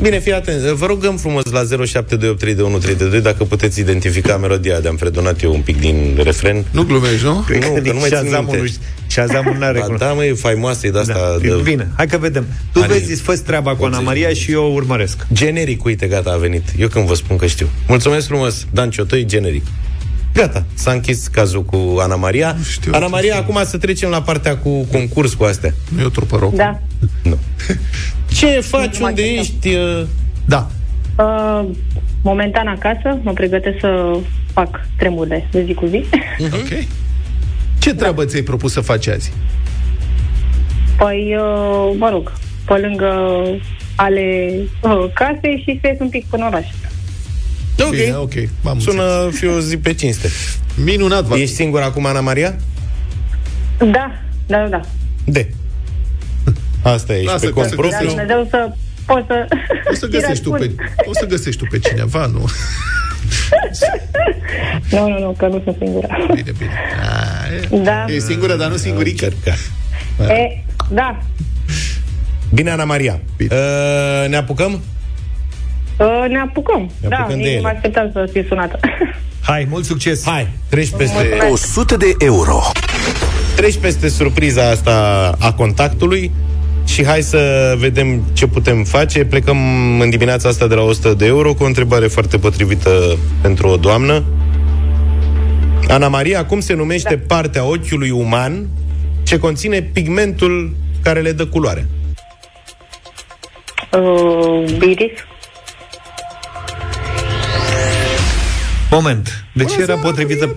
Speaker 4: Bine, fii atent. Vă rugăm frumos la 07283132 dacă puteți identifica melodia de am fredonat eu un pic din refren.
Speaker 3: Nu glumești, nu?
Speaker 4: Păi nu, că nu mai țin
Speaker 2: Shazam-ul
Speaker 4: minte.
Speaker 2: nu- Shazam-ul n-are
Speaker 4: Ba
Speaker 2: cum.
Speaker 4: Da, măi, e faimoasă, e de asta.
Speaker 2: Da.
Speaker 4: de...
Speaker 2: Bine, hai că vedem. Tu
Speaker 4: Anii
Speaker 2: vezi, fă treaba cu Ana
Speaker 4: 80.
Speaker 2: Maria și eu urmăresc.
Speaker 4: Generic, uite, gata, a venit. Eu când vă spun că știu. Mulțumesc frumos, Dan Ciotoi, generic. Gata, s-a închis cazul cu Ana Maria.
Speaker 3: știu
Speaker 4: Ana
Speaker 3: ce
Speaker 4: Maria, acum să trecem la partea cu concurs cu astea.
Speaker 3: Nu e o trupă rock.
Speaker 14: Da.
Speaker 4: Ce faci, unde ești? uh?
Speaker 3: Da.
Speaker 14: Uh, momentan acasă, mă pregătesc să fac tremurile de zi cu zi.
Speaker 3: Ok. Ce treabă ți-ai propus să faci azi?
Speaker 14: Păi, uh, mă rog, pe lângă ale uh, casei și să ies un pic până în oraș.
Speaker 4: Ok.
Speaker 3: Bine, ok. M-am
Speaker 4: Sună fi o zi pe cinste.
Speaker 3: Minunat, va
Speaker 4: Ești singur acum, Ana Maria?
Speaker 14: Da, da, da.
Speaker 4: De. Asta ești
Speaker 3: Lasă
Speaker 4: pe
Speaker 3: că
Speaker 4: cont
Speaker 3: se
Speaker 14: Da,
Speaker 4: propriu.
Speaker 14: Dumnezeu să pot să...
Speaker 3: O să găsești tu pe, o să găsești tu pe cineva, nu?
Speaker 14: Nu, nu, nu, că nu sunt singură.
Speaker 3: Bine, bine. A, e,
Speaker 14: Da.
Speaker 3: e singură, dar nu singurică.
Speaker 14: E, da.
Speaker 4: Bine, Ana Maria. Uh, ne apucăm?
Speaker 14: Uh, ne apucăm.
Speaker 4: Ne
Speaker 14: da,
Speaker 4: apucăm de
Speaker 14: nici
Speaker 4: ele.
Speaker 14: nu mă așteptam să fie sunată.
Speaker 2: Hai, mult succes!
Speaker 4: Hai, treci peste...
Speaker 14: Mulțumesc.
Speaker 1: 100 de euro.
Speaker 4: Treci peste surpriza asta a contactului și hai să vedem ce putem face. Plecăm în dimineața asta de la 100 de euro cu o întrebare foarte potrivită pentru o doamnă. Ana Maria, cum se numește da. partea ochiului uman ce conține pigmentul care le dă culoare?
Speaker 14: Uh, iris.
Speaker 2: Moment. De ce era potrivită?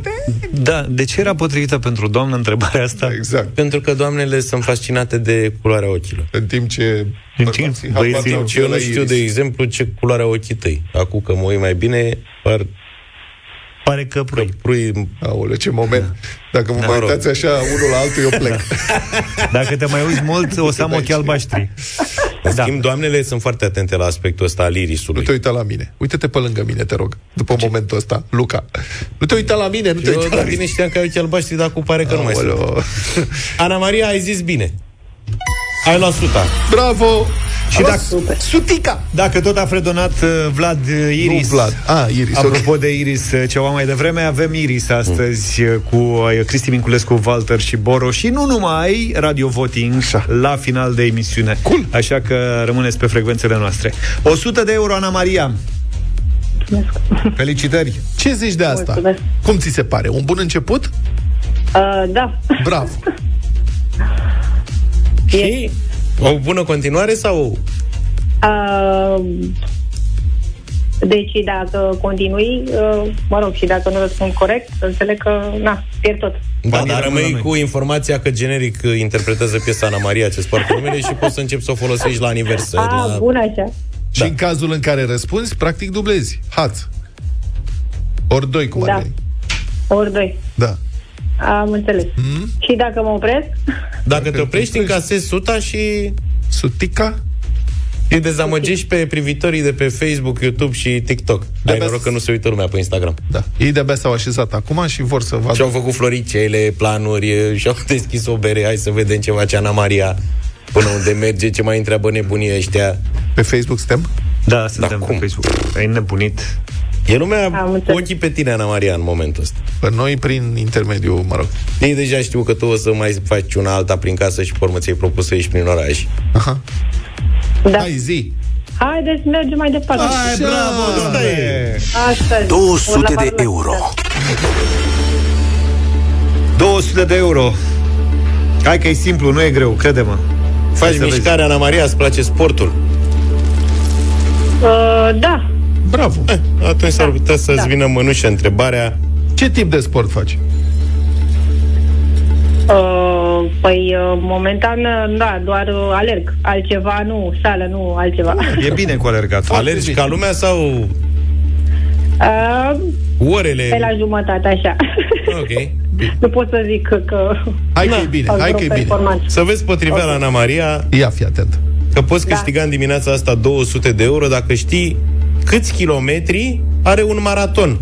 Speaker 2: Da, de ce era potrivită pentru doamnă întrebarea asta?
Speaker 3: Exact.
Speaker 4: Pentru că doamnele sunt fascinate de culoarea ochilor.
Speaker 3: În timp ce
Speaker 2: În timp
Speaker 3: bărbații
Speaker 2: băieții-
Speaker 3: habar n-au ce
Speaker 4: Eu
Speaker 3: e la
Speaker 4: nu știu,
Speaker 3: iris.
Speaker 4: de exemplu, ce culoare au ochii tăi. Acum că mă uit mai bine, par
Speaker 2: Pare că prui.
Speaker 4: prui
Speaker 3: Aoleu, ce moment. Dacă vă
Speaker 2: Da.
Speaker 3: mai
Speaker 2: Mă rog.
Speaker 3: uitați așa, unul la altul, eu plec.
Speaker 2: Dacă te mai uiți mult, o să am ochii albaștri.
Speaker 4: În da. schimb, doamnele sunt foarte atente la aspectul ăsta al
Speaker 3: Nu
Speaker 4: irisului.
Speaker 3: te uita la mine. Uite-te pe lângă mine, te rog. După momentul ăsta. Luca. Nu te uita la mine, nu te
Speaker 4: Eu,
Speaker 3: uita la
Speaker 4: dar
Speaker 3: mine.
Speaker 4: bine știam că ai ochii albaștri, dar cu pare că nu mai sunt.
Speaker 3: Aoleu.
Speaker 4: Ana Maria, ai zis bine. Ai luat suta.
Speaker 3: Bravo!
Speaker 2: Și
Speaker 3: A luat
Speaker 2: dacă,
Speaker 3: Sutica!
Speaker 2: dacă tot a fredonat uh, Vlad uh, Iris,
Speaker 3: Nu, Vlad. Ah, Iris,
Speaker 2: apropo
Speaker 3: ok.
Speaker 2: de Iris uh, ceva mai devreme, avem Iris astăzi uh, cu uh, Cristi Minculescu, Walter și Boro și nu numai radio voting
Speaker 3: Așa.
Speaker 2: la final de emisiune.
Speaker 3: Cool.
Speaker 2: Așa că rămâneți pe frecvențele noastre. 100 de euro, Ana Maria. Felicitări!
Speaker 3: Ce zici de asta?
Speaker 14: Mulțumesc.
Speaker 3: Cum ți se pare? Un bun început?
Speaker 14: Uh, da.
Speaker 3: Bravo!
Speaker 4: Și o bună continuare sau...
Speaker 14: Uh, deci dacă continui, uh, mă rog, și dacă nu răspund corect, înțeleg că, na, pierd tot.
Speaker 4: Da,
Speaker 2: Banii
Speaker 4: dar
Speaker 2: rămân la
Speaker 4: rămâi
Speaker 2: noi.
Speaker 4: cu informația că generic uh, interpretează piesa Ana Maria ce poartă numele și poți să începi să o folosești la aniversări.
Speaker 14: A,
Speaker 4: La...
Speaker 14: bun așa.
Speaker 3: Și în cazul în care răspunzi, practic dublezi. Haț. Ori doi, cum
Speaker 14: Da.
Speaker 3: ar veni.
Speaker 14: Ori doi.
Speaker 3: Da.
Speaker 14: Am înțeles.
Speaker 3: Mm?
Speaker 14: Și dacă mă opresc,
Speaker 4: Dacă te oprești, încasezi suta și
Speaker 3: Sutica?
Speaker 4: îi dezamăgești pe privitorii de pe Facebook, YouTube și TikTok. Ai
Speaker 3: De-abia
Speaker 4: noroc că nu se uită lumea pe Instagram.
Speaker 3: Da. Ei de-abia s-au așezat acum și vor să vadă.
Speaker 4: Și-au făcut floricele, planuri, e, și-au deschis o bere, hai să vedem ce face Ana Maria, până unde merge, ce mai întreabă nebunii ăștia.
Speaker 3: Pe Facebook suntem?
Speaker 2: Da, suntem
Speaker 4: cum?
Speaker 2: pe Facebook. Ai nebunit.
Speaker 4: E lumea
Speaker 14: Am
Speaker 4: cu
Speaker 14: înțeles.
Speaker 4: ochii pe tine, Ana Maria, în momentul ăsta.
Speaker 3: Pe noi prin intermediul, mă rog.
Speaker 4: Ei deja știu că tu o să mai faci una alta prin casă și pe urmă ți-ai propus să ieși prin oraș.
Speaker 3: Aha.
Speaker 14: Da.
Speaker 3: Hai, zi.
Speaker 14: Haideți, mergem mai departe.
Speaker 3: Hai, bravo, asta e.
Speaker 14: Astăzi.
Speaker 1: 200 de euro.
Speaker 2: 200 de euro. Hai că e simplu, nu e greu, crede-mă.
Speaker 4: Faci
Speaker 2: să vezi.
Speaker 4: mișcare, Ana Maria, îți place sportul?
Speaker 14: Uh, da.
Speaker 3: Bravo.
Speaker 4: Eh, atunci s-ar putea să-ți
Speaker 14: Da.
Speaker 4: vină mănușă întrebarea.
Speaker 3: Ce tip de sport faci?
Speaker 14: Uh, păi, uh, momentan, uh, da, doar uh, alerg. Altceva, nu, sală, nu, altceva.
Speaker 2: E bine cu alergat.
Speaker 4: Alergi ca lumea sau
Speaker 14: Uh,
Speaker 4: orele?
Speaker 14: pe la jumătate, așa.
Speaker 4: Ok.
Speaker 14: nu pot să zic că... că
Speaker 3: Hai că e bine,
Speaker 14: fac
Speaker 3: hai
Speaker 14: vreo
Speaker 3: că e bine.
Speaker 14: performanță.
Speaker 4: Să vezi potriveala, Ana Maria,
Speaker 3: Ia, fii atent.
Speaker 4: că poți câștiga în dimineața asta 200 de euro dacă știi câți kilometri are un maraton.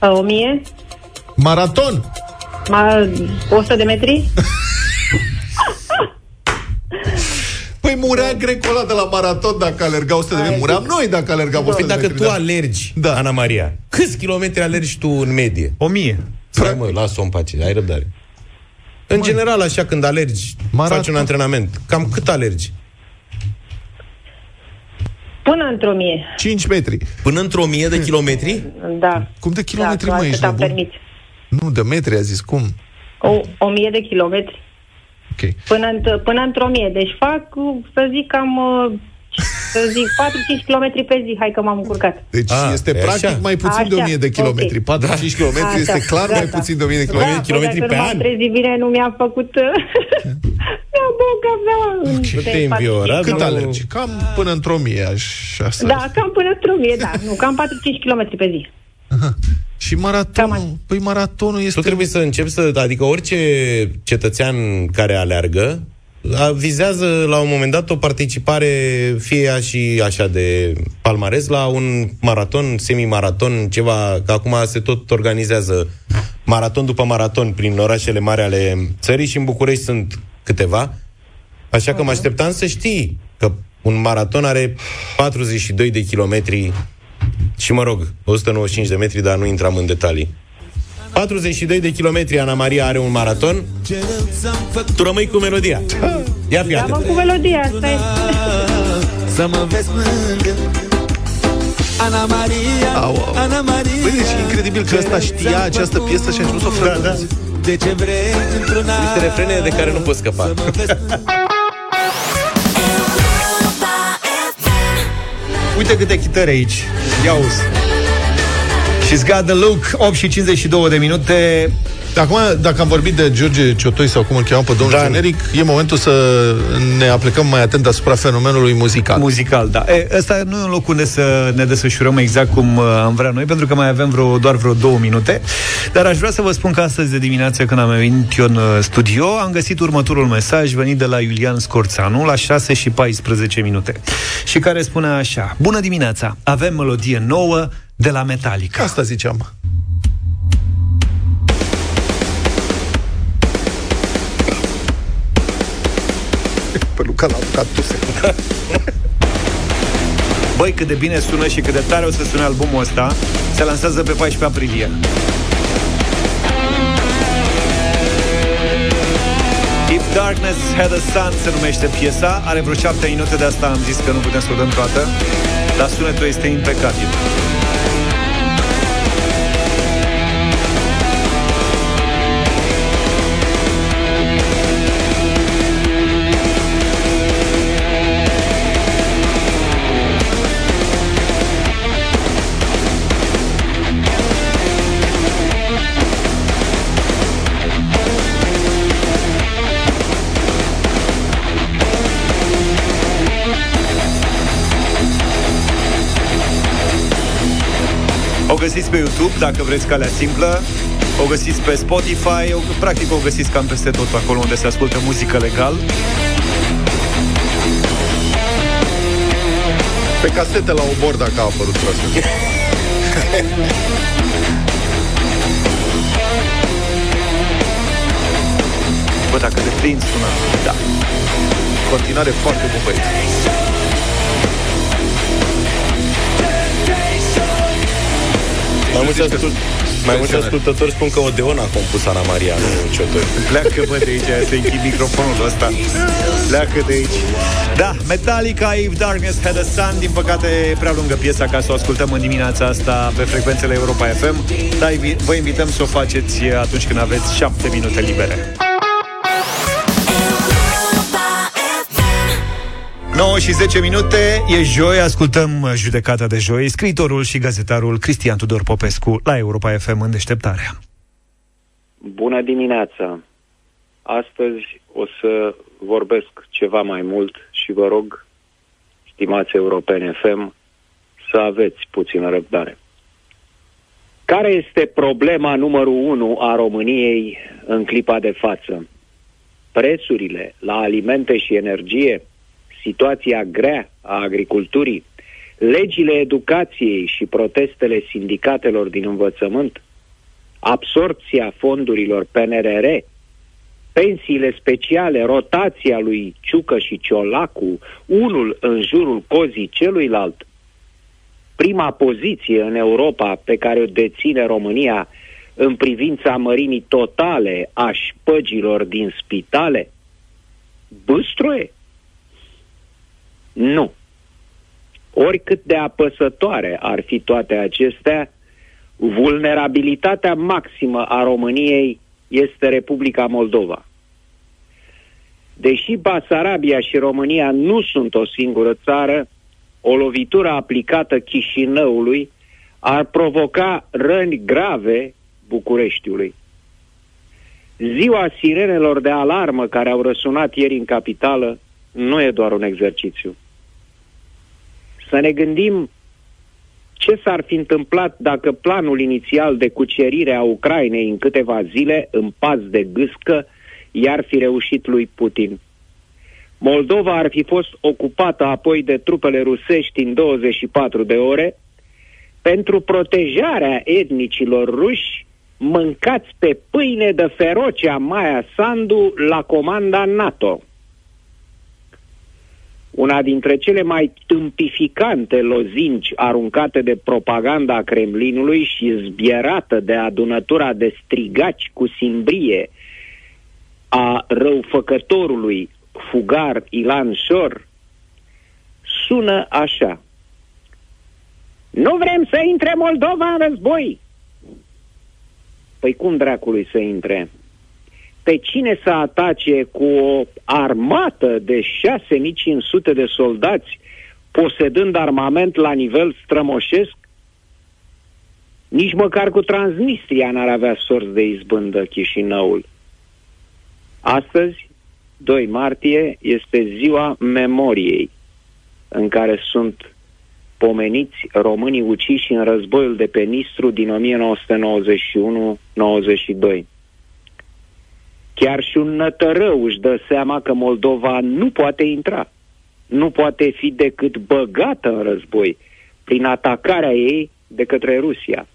Speaker 14: Uh, o mie?
Speaker 3: Maraton!
Speaker 14: Ma, 100 de metri?
Speaker 3: Păi murea grecul ăla de la maraton dacă alerga 100 de metri. Muream noi dacă alergam 100
Speaker 4: Păi
Speaker 3: de
Speaker 4: dacă
Speaker 3: metri.
Speaker 4: tu
Speaker 3: da.
Speaker 4: alergi,
Speaker 3: Da.
Speaker 4: Ana Maria, câți kilometri alergi tu în medie?
Speaker 2: O mie.
Speaker 4: Stai mă, lasă-o în pace, ai răbdare. În general, așa, când alergi,
Speaker 3: Maraton.
Speaker 4: faci un antrenament, cam cât alergi?
Speaker 14: Până într-o mie.
Speaker 3: 5 metri.
Speaker 4: Până într-o mie de kilometri?
Speaker 14: Da.
Speaker 3: Cum de kilometri,
Speaker 14: da,
Speaker 3: mă,
Speaker 14: atât
Speaker 3: ești
Speaker 14: am
Speaker 3: nebun?
Speaker 14: permis.
Speaker 3: Nu, de metri a zis, cum?
Speaker 14: O, o mie de kilometri.
Speaker 3: Ok.
Speaker 14: Până, înt- până într-o mie. Deci fac, uh, să zic, cam, uh, să zic, 4-5 km pe zi. Hai că m-am încurcat.
Speaker 3: Deci
Speaker 4: Ah,
Speaker 3: este
Speaker 4: e
Speaker 3: practic
Speaker 4: așa.
Speaker 3: mai puțin de
Speaker 14: Așa,
Speaker 3: 1000 de kilometri.
Speaker 14: ok.
Speaker 3: 4-5 km
Speaker 14: Așa,
Speaker 3: este clar mai
Speaker 14: gata.
Speaker 3: puțin de 1000 de
Speaker 14: Da,
Speaker 3: kilometri.
Speaker 4: kilometri
Speaker 14: păi
Speaker 4: pe
Speaker 14: dacă
Speaker 4: an?
Speaker 14: nu m-am trezit bine, nu mi-a făcut... uh, mi-a băut cafeaua. în
Speaker 4: Nu
Speaker 14: trei,
Speaker 4: te-ai
Speaker 14: patru,
Speaker 4: înviorat?
Speaker 14: cinci.
Speaker 3: Cât
Speaker 4: Nu.
Speaker 3: alergi? Cam până într-o mie, așa să
Speaker 14: Da, cam până într-o mie, da. Nu, cam 4-5 km pe zi.
Speaker 3: Și maratonul, păi maratonul este...
Speaker 4: Tu trebuie să începi să... Adică orice cetățean care aleargă a- vizează la un moment dat o participare, fie ea și așa de palmares, la un maraton, semimaraton, ceva, că acum se tot organizează maraton după maraton prin orașele mari ale țării și în București sunt câteva. Așa că mă așteptam să știi că un maraton are 42 de kilometri și, mă rog, 195 de metri, dar nu intram în detalii. 42 de kilometri, Ana Maria are un maraton. Tu rămâi cu melodia. Ia fi
Speaker 14: Da, mă,
Speaker 4: atent.
Speaker 14: cu melodia asta e.
Speaker 11: Să mă vezi mângând Ana Maria,
Speaker 3: Au, au.
Speaker 11: Ana Maria
Speaker 3: Băi, deci e incredibil că ăsta știa această piesă și a început să o
Speaker 4: Da, da.
Speaker 11: De ce vrei într-una
Speaker 4: Niște refrene de care nu poți scăpa.
Speaker 2: Uite câte chitări aici. Ia uzi. She's got the look, 8 și 52 de minute.
Speaker 3: Acum, dacă am vorbit de George Ciotoi sau cum îl cheamă pe domnul
Speaker 4: Da.
Speaker 3: generic, e momentul să ne aplicăm mai atent asupra fenomenului muzical.
Speaker 2: Muzical, da. E, ăsta nu e un loc unde să ne desfășurăm exact cum uh, am vrea noi, pentru că mai avem vreo, doar vreo două minute. Dar aș vrea să vă spun că astăzi de dimineață, când am venit eu în uh, studio, am găsit următorul mesaj venit de la Iulian Scorțanu la 6 și 14 minute. Și care spune așa. Bună dimineața! Avem melodie nouă de la Metallica.
Speaker 3: Asta ziceam. Pe Luca l-a apucat tuse.
Speaker 2: Băi, cât de bine sună și cât de tare o să sune albumul ăsta. Se lansează pe 14 aprilie. If Darkness Had a Sun se numește piesa Are vreo 7 minute, de asta am zis că nu putem să o dăm toată Dar sunetul este impecabil găsiți pe YouTube, dacă vreți calea simplă O găsiți pe Spotify o, Practic o găsiți cam peste tot acolo unde se ascultă muzică legal
Speaker 3: Pe casete la obor dacă a apărut proaspăt.
Speaker 2: Bă, dacă de plin sună Da
Speaker 3: Continuare foarte bun băieți.
Speaker 4: Mai mulți ascult- Mai mulți ascultători spun că Odeon a compus Ana Maria, nu Ciotoi.
Speaker 2: Pleacă, bă, de aici, să închid microfonul ăsta. Pleacă de aici. Da, Metallica, If Darkness Had a Sun, din păcate prea lungă piesa ca să o ascultăm în dimineața asta pe frecvențele Europa FM, dar invi- vă invităm să o faceți atunci când aveți 7 minute libere. 9 și 10 minute, e joi, ascultăm judecata de joi, scriitorul și gazetarul Cristian Tudor Popescu la Europa FM în deșteptarea.
Speaker 15: Bună dimineața! Astăzi o să vorbesc ceva mai mult și vă rog, stimați europeni FM, să aveți puțină răbdare. Care este problema numărul unu a României în clipa de față? Prețurile la alimente și energie, situația grea a agriculturii, legile educației și protestele sindicatelor din învățământ, absorpția fondurilor PNRR, pensiile speciale, rotația lui Ciucă și Ciolacu, unul în jurul cozii celuilalt, prima poziție în Europa pe care o deține România în privința mărimii totale a șpăgilor din spitale? Băstroie? Nu. Oricât de apăsătoare ar fi toate acestea, vulnerabilitatea maximă a României este Republica Moldova. Deși Basarabia și România nu sunt o singură țară, o lovitură aplicată Chișinăului ar provoca răni grave Bucureștiului. Ziua sirenelor de alarmă care au răsunat ieri în capitală nu e doar un exercițiu. Să ne gândim ce s-ar fi întâmplat dacă planul inițial de cucerire a Ucrainei în câteva zile, în pas de gâscă, i-ar fi reușit lui Putin. Moldova ar fi fost ocupată apoi de trupele rusești în 24 de ore pentru protejarea etnicilor ruși mâncați pe pâine de ferocea Maia Sandu la comanda NATO. Una dintre cele mai tâmpificante lozinci aruncate de propaganda a Kremlinului și zbierată de adunătura de strigaci cu simbrie a răufăcătorului fugar Ilan Șor sună așa. Nu vrem să intre Moldova în război! Păi cum dracului să intre? Pe cine să atace cu o armată de 6500 de soldați posedând armament la nivel strămoșesc? Nici măcar cu Transnistria n-ar avea sorți de izbândă Chișinăul. Astăzi, 2 martie, este ziua memoriei în care sunt pomeniți românii uciși în războiul de pe Nistru din 1991-92. Chiar și un nătărău își dă seama că Moldova nu poate intra. Nu poate fi decât băgată în război prin atacarea ei de către Rusia.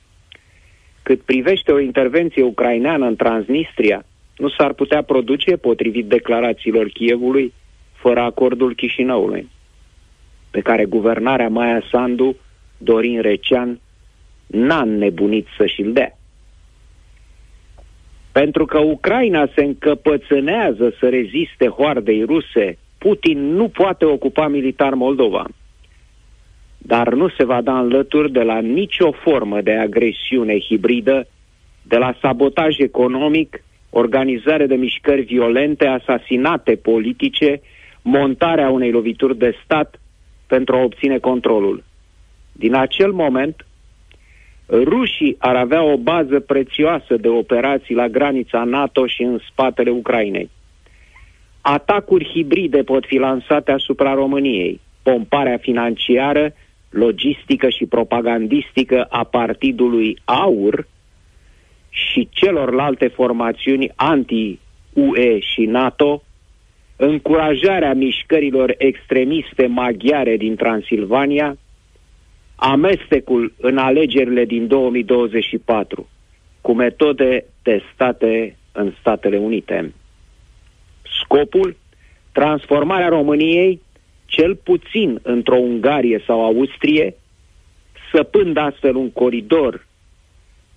Speaker 15: Cât privește o intervenție ucraineană în Transnistria, nu s-ar putea produce, potrivit declarațiilor Kievului, fără acordul Chișinăului, pe care guvernarea Maia Sandu, Dorin Recean, n-a înnebunit să și-l dea. Pentru că Ucraina se încăpățânează să reziste hoardei ruse, Putin nu poate ocupa militar Moldova. Dar nu se va da înlături de la nicio formă de agresiune hibridă, de la sabotaj economic, organizare de mișcări violente, asasinate politice, montarea unei lovituri de stat pentru a obține controlul. Din acel moment, rușii ar avea o bază prețioasă de operații la granița NATO și în spatele Ucrainei. Atacuri hibride pot fi lansate asupra României, pomparea financiară, logistică și propagandistică a partidului AUR și celorlalte formațiuni anti-UE și NATO, încurajarea mișcărilor extremiste maghiare din Transilvania, amestecul în alegerile din 2024 cu metode testate în Statele Unite. Scopul? Transformarea României, cel puțin într-o Ungarie sau Austrie, săpând astfel un coridor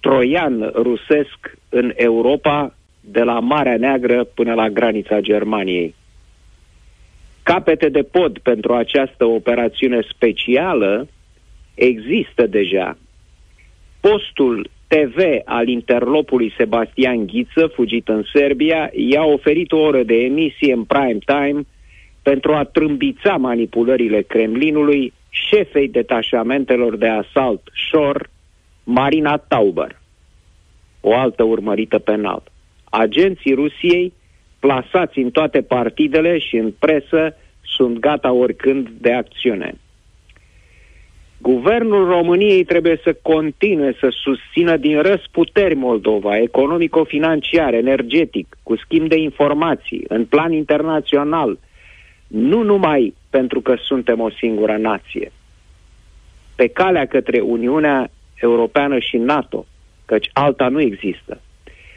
Speaker 15: troian rusesc în Europa, de la Marea Neagră până la granița Germaniei. Capete de pod pentru această operațiune specială există deja. Postul TV al interlopului Sebastian Ghiță, fugit în Serbia, i-a oferit o oră de emisie în prime time pentru a trâmbița manipulările Kremlinului șefei detașamentelor de asalt Shor, Marina Tauber, o altă urmărită penal. Agenții Rusiei, plasați în toate partidele și în presă, sunt gata oricând de acțiune. Guvernul României trebuie să continue să susțină din răsputeri Moldova, economico-financiar, energetic, cu schimb de informații, în plan internațional, nu numai pentru că suntem o singură nație. Pe calea către Uniunea Europeană și NATO, căci alta nu există.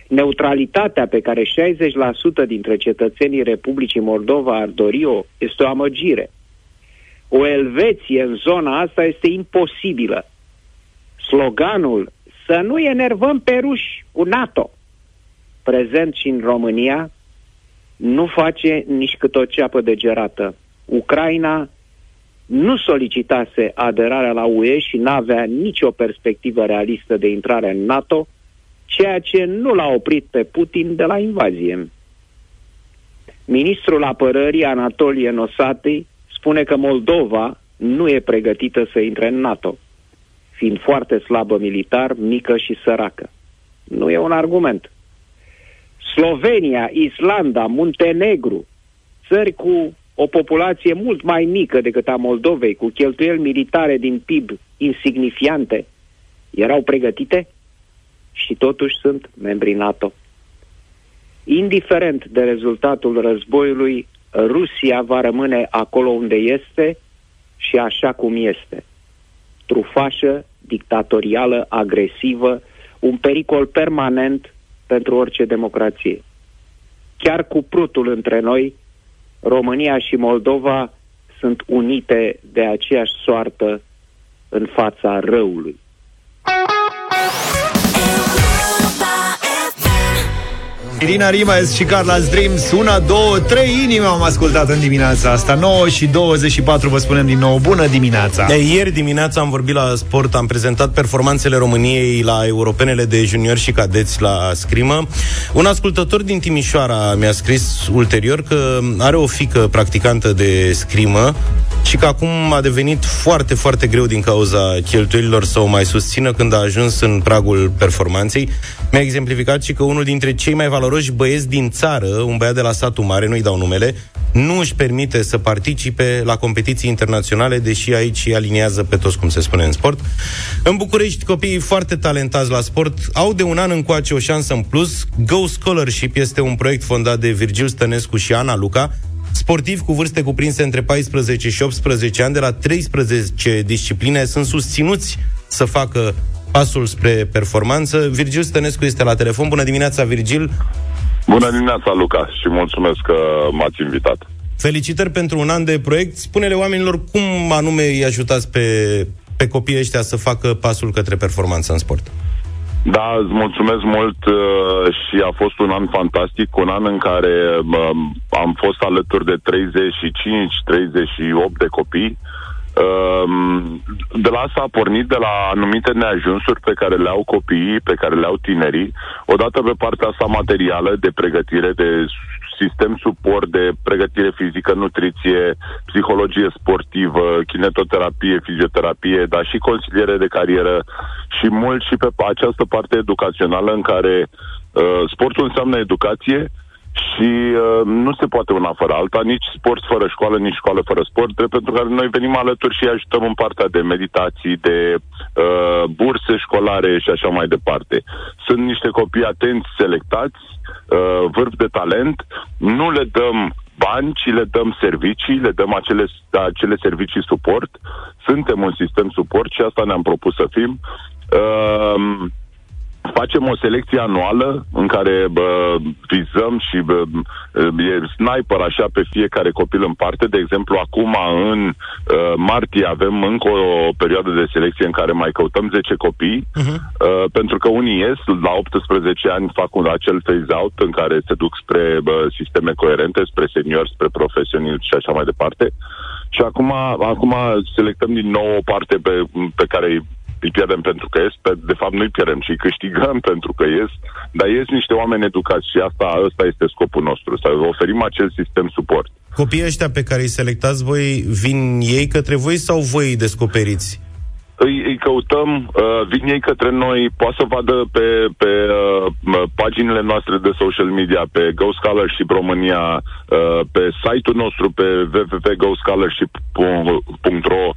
Speaker 15: Neutralitatea pe care 60% dintre cetățenii Republicii Moldova ar dori-o este o amăgire. O Elveție în zona asta este imposibilă. Sloganul să nu enervăm pe ruși cu NATO, prezent și în România, nu face nici cât o ceapă de gerată. Ucraina nu solicitase aderarea la UE și n-avea nicio perspectivă realistă de intrare în NATO, ceea ce nu l-a oprit pe Putin de la invazie. Ministrul apărării Anatolie Nosati spune că Moldova nu e pregătită să intre în NATO, fiind foarte slabă militar, mică și săracă. Nu e un argument. Slovenia, Islanda, Muntenegru, țări cu o populație mult mai mică decât a Moldovei, cu cheltuieli militare din PIB insignifiante, erau pregătite și totuși sunt membri NATO. Indiferent de rezultatul războiului, Rusia va rămâne acolo unde este și așa cum este. Trufașă, dictatorială, agresivă, un pericol permanent pentru orice democrație. Chiar cu prutul între noi, România și Moldova sunt unite de aceeași soartă în fața răului.
Speaker 2: Irina Rimes și Carla Dreams Una, două, trei inimi am ascultat în dimineața asta. 9 și 24 vă spunem din nou Bună dimineața!
Speaker 4: De Ieri dimineața am vorbit la sport Am prezentat performanțele României La europenele de juniori și cadeți La scrimă. Un ascultător din Timișoara mi-a scris ulterior Că are o fică practicantă de scrimă și că acum a devenit foarte, foarte greu din cauza cheltuielilor să o mai susțină când a ajuns în pragul performanței. Mi-a exemplificat și că unul dintre cei mai valoroși băieți din țară, un băiat de la satul mare, nu-i dau numele, nu își permite să participe la competiții internaționale, deși aici îi aliniază pe toți, cum se spune în sport. În București, copiii foarte talentați la sport au de un an încoace o șansă în plus. Go Scholarship este un proiect fondat de Virgil Stănescu și Ana Luca, Sportivi cu vârste cuprinse între 14 și 18 ani de la 13 discipline sunt susținuți să facă pasul spre performanță. Virgil Stănescu este la telefon. Bună dimineața, Virgil!
Speaker 16: Bună dimineața, Luca, și mulțumesc că m-ați invitat.
Speaker 4: Felicitări pentru un an de proiect. Spune-le oamenilor cum anume îi ajutați pe, pe copiii ăștia să facă pasul către performanță în sport.
Speaker 16: Da, îți mulțumesc mult uh, și a fost un an fantastic, un an în care uh, am fost alături de 35-38 de copii. Uh, de la asta a pornit de la anumite neajunsuri pe care le au copiii, pe care le au tinerii, odată pe partea asta materială de pregătire, de sistem suport de pregătire fizică, nutriție, psihologie sportivă, kinetoterapie, fizioterapie, dar și consiliere de carieră și mult și pe această parte educațională în care uh, sportul înseamnă educație și uh, nu se poate una fără alta, nici sport fără școală, nici școală fără sport, drept pentru care noi venim alături și ajutăm în partea de meditații, de uh, burse școlare și așa mai departe. Sunt niște copii atenți, selectați, uh, vârf de talent, nu le dăm bani, ci le dăm servicii, le dăm acele, acele servicii suport. Suntem un sistem suport și asta ne-am propus să fim. Uh, facem o selecție anuală în care bă, vizăm și bă, e sniper așa pe fiecare copil în parte. De exemplu, acum în uh, martie avem încă o perioadă de selecție în care mai căutăm 10 copii, uh-huh. uh, pentru că unii ies, la 18 ani fac un acel phase-out în care se duc spre bă, sisteme coerente, spre seniori, spre profesioniști și așa mai departe. Și acum, acum selectăm din nou o parte pe, pe care îi pierdem pentru că ies, pe, de fapt nu-i pierdem, ci îi câștigăm pentru că ies, dar ies niște oameni educați și asta, asta este scopul nostru, să oferim acel sistem suport.
Speaker 4: Copiii ăștia pe care îi selectați voi, vin ei către voi sau voi îi descoperiți?
Speaker 16: Îi, îi căutăm, uh, vin ei către noi, poate să vadă pe, pe uh, paginile noastre de social media, pe Go Scholarship România, uh, pe site-ul nostru, pe www.goscholarship.ro. Uh,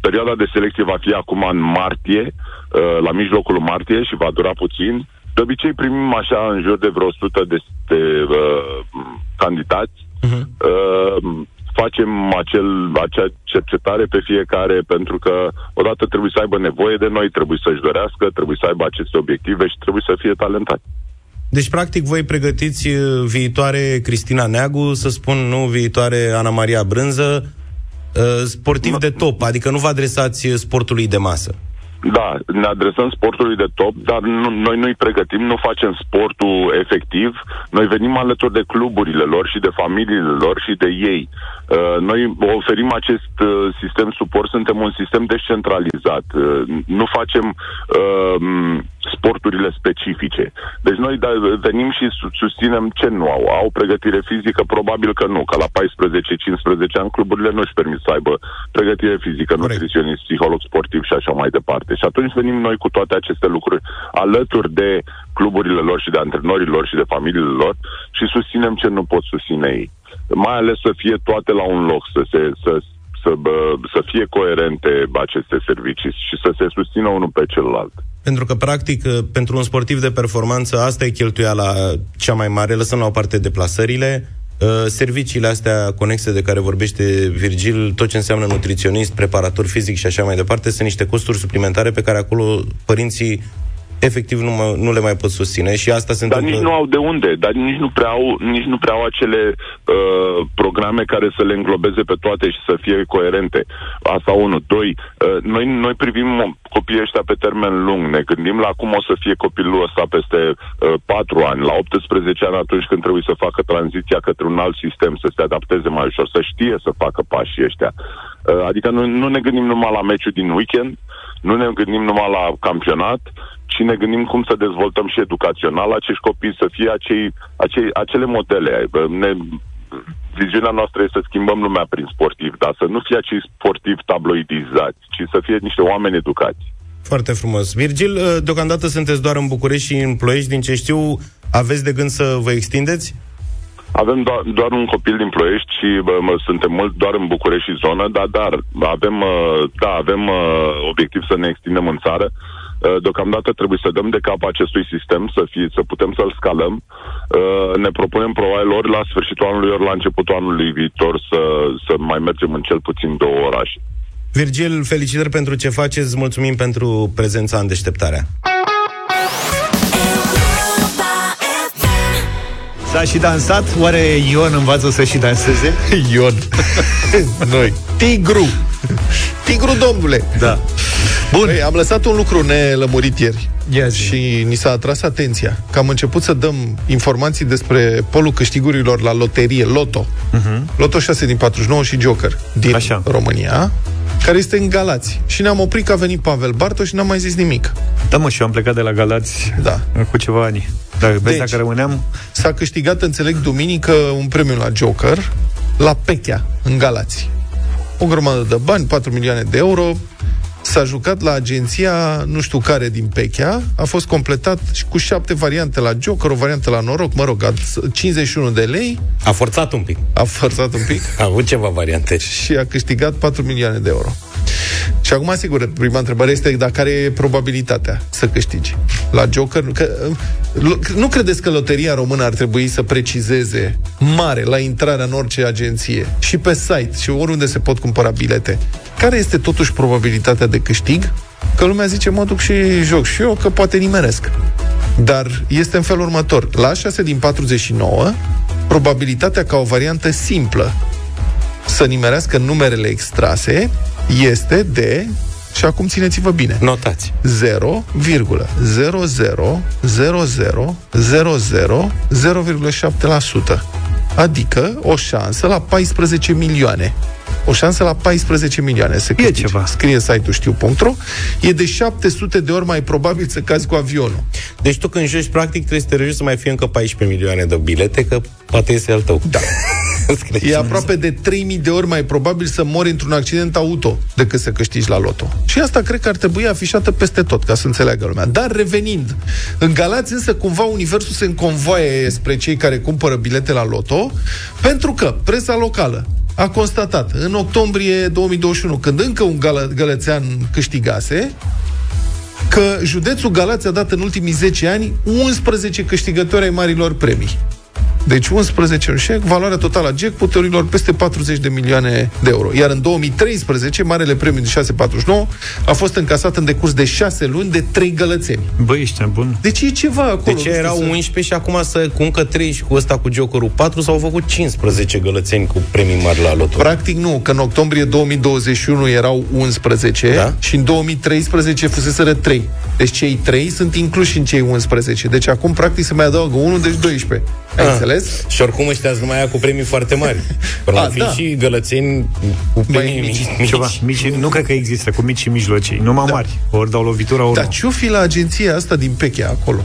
Speaker 16: perioada de selecție va fi acum în martie, uh, la mijlocul martie și va dura puțin. De obicei primim așa în jur de vreo 100 de, de uh, candidați. Uh-huh. Uh, facem acel, acea cercetare pe fiecare, pentru că odată trebuie să aibă nevoie de noi, trebuie să-și dorească, trebuie să aibă aceste obiective și trebuie să fie talentat.
Speaker 4: Deci, practic, voi pregătiți uh, viitoare Cristina Neagu, să spun, nu viitoare Ana Maria Brânză, uh, sportiv de top, adică nu vă adresați uh, sportului de masă.
Speaker 16: Da, ne adresăm sportului de top, dar nu, noi nu-i pregătim, nu facem sportul efectiv. Noi venim alături de cluburile lor și de familiile lor și de ei. Uh, noi oferim acest uh, sistem suport, suntem un sistem descentralizat. Uh, nu facem uh, sporturile specifice. Deci noi da, venim și susținem ce nu au. Au pregătire fizică? Probabil că nu, că la 14-15 ani cluburile nu își permit să aibă pregătire fizică, nutriționist, psiholog sportiv și așa mai departe. Și atunci venim noi cu toate aceste lucruri alături de cluburile lor și de antrenorii lor și de familiile lor și susținem ce nu pot susține ei. Mai ales să fie toate la un loc, să se, să, să, să fie coerente aceste servicii și să se susțină unul pe celălalt.
Speaker 4: Pentru că, practic, pentru un sportiv de performanță, asta e cheltuiala cea mai mare, lăsând la o parte deplasările, uh, serviciile astea conexe de care vorbește Virgil, tot ce înseamnă nutriționist, preparator fizic și așa mai departe, sunt niște costuri suplimentare pe care acolo părinții efectiv nu, mă, nu le mai pot susține și asta se
Speaker 16: Dar
Speaker 4: întâmplă...
Speaker 16: nici nu au de unde, dar nici nu prea au, nici nu prea au acele uh, programe care să le înglobeze pe toate și să fie coerente. Asta unul. Doi, uh, noi, noi privim copiii ăștia pe termen lung, ne gândim la cum o să fie copilul ăsta peste uh, 4 ani, la 18 ani atunci când trebuie să facă tranziția către un alt sistem, să se adapteze mai ușor, să știe să facă pașii ăștia. Uh, adică nu, nu ne gândim numai la meciul din weekend, nu ne gândim numai la campionat, ci ne gândim cum să dezvoltăm și educațional acești copii, să fie acei, acei, acele modele. Ne, viziunea noastră este să schimbăm lumea prin sportiv, dar să nu fie acei sportivi tabloidizați, ci să fie niște oameni educați.
Speaker 4: Foarte frumos. Virgil, uh, deocamdată sunteți doar în București și în Ploiești, din ce știu, aveți de gând să vă extindeți?
Speaker 16: Avem doar, doar un copil din Ploiești și bă, mă, suntem mult doar în București și zonă, dar, dar avem, uh, da, avem uh, obiectiv să ne extindem în țară. Uh, deocamdată trebuie să dăm de cap acestui sistem, să, fie, să putem să-l scalăm. Ne propunem probabil ori la sfârșitul anului, ori la începutul anului viitor să, să mai mergem în cel puțin două orașe.
Speaker 4: Virgil, felicitări pentru ce faceți, mulțumim pentru prezența în deșteptarea.
Speaker 2: S-a și dansat? Oare Ion învață să și danseze?
Speaker 3: Ion. Noi. Tigru. Tigru, domnule.
Speaker 2: Da.
Speaker 3: Bun. Păi, am lăsat un lucru nelămurit ieri.
Speaker 2: Ia
Speaker 3: și ni s-a atras atenția că am început să dăm informații despre polul câștigurilor la loterie, Loto.
Speaker 2: Mhm.
Speaker 3: Uh-huh. Loto 6 din 49 și Joker din Așa. România, care este în Galați. Și ne-am oprit că a venit Pavel Bartoș și n-am mai zis nimic.
Speaker 2: Da, mă, și eu am plecat de la Galați
Speaker 3: da.
Speaker 2: cu ceva ani. Dar vezi deci, dacă rămâneam...
Speaker 3: S-a câștigat, înțeleg, duminică un premiu la Joker la Pechea, în Galați. O grămadă de bani, 4 milioane de euro, s-a jucat la agenția nu știu care din Pechea, a fost completat și cu șapte variante la Joker, o variantă la noroc, mă rog, 51 de lei.
Speaker 4: A forțat un pic.
Speaker 3: A forțat un pic.
Speaker 4: A avut ceva variante.
Speaker 3: Și a câștigat 4 milioane de euro. Și acum, sigur, prima întrebare este dacă care e probabilitatea să câștigi la Joker. Că, nu credeți că loteria română ar trebui să precizeze mare la intrarea în orice agenție și pe site și oriunde se pot cumpăra bilete care este totuși probabilitatea de câștig că lumea zice, mă duc și joc și eu, că poate nimeresc. Dar este în felul următor. La 6 din 49, probabilitatea ca o variantă simplă să nimerească numerele extrase este de și acum țineți-vă bine.
Speaker 4: Notați.
Speaker 3: 0,000000,7%. Adică o șansă la 14 milioane. O șansă la 14 milioane să câștigi.
Speaker 2: ceva.
Speaker 3: Scrie site-ul știu.ro. E de 700 de ori mai probabil să cazi cu avionul.
Speaker 4: Deci tu când joci, practic, trebuie să te reuși să mai fie încă 14 milioane de bilete, că poate este al tău.
Speaker 3: Da. E aproape de 3000 de ori mai probabil să mori într-un accident auto decât să câștigi la loto. Și asta cred că ar trebui afișată peste tot, ca să înțeleagă lumea. Dar revenind, în Galați însă cumva universul se înconvoie spre cei care cumpără bilete la loto, pentru că presa locală a constatat în octombrie 2021, când încă un gală, gălățean câștigase, că județul Galați a dat în ultimii 10 ani 11 câștigători ai marilor premii. Deci 11 un șec, valoarea totală a jackpoturilor peste 40 de milioane de euro. Iar în 2013, marele premiu de 649 a fost încasat în decurs de 6 luni de 3 gălățeni.
Speaker 2: Băi, ești bun.
Speaker 3: Deci e ceva acolo.
Speaker 4: De
Speaker 3: nu
Speaker 4: ce
Speaker 3: știu
Speaker 4: erau
Speaker 3: să-
Speaker 4: 11 și acum să, cu încă 3 și cu ăsta cu Jokerul 4 s-au făcut 15 gălățeni cu premii mari la loto.
Speaker 3: Practic nu, că în octombrie 2021 erau 11
Speaker 4: Da?
Speaker 3: și în 2013 fuseseră 3. Deci cei 3 sunt incluși în cei 11. Deci acum practic se mai adaugă 1, deci 12. Ai
Speaker 4: Ah.
Speaker 3: înțeles?
Speaker 4: Și oricum ăștia sunt numai aia cu premii foarte mari. Până
Speaker 3: A,
Speaker 4: ar fi
Speaker 3: da.
Speaker 4: și gălățeni cu premii mici. mici.
Speaker 2: Ceva, mici, nu cred că există, cu mici și mijlocii, numai da. mari. Ori dau lovitura, ori
Speaker 3: Dar
Speaker 2: nu.
Speaker 3: ce-o fi la agenția asta din Pechea, acolo?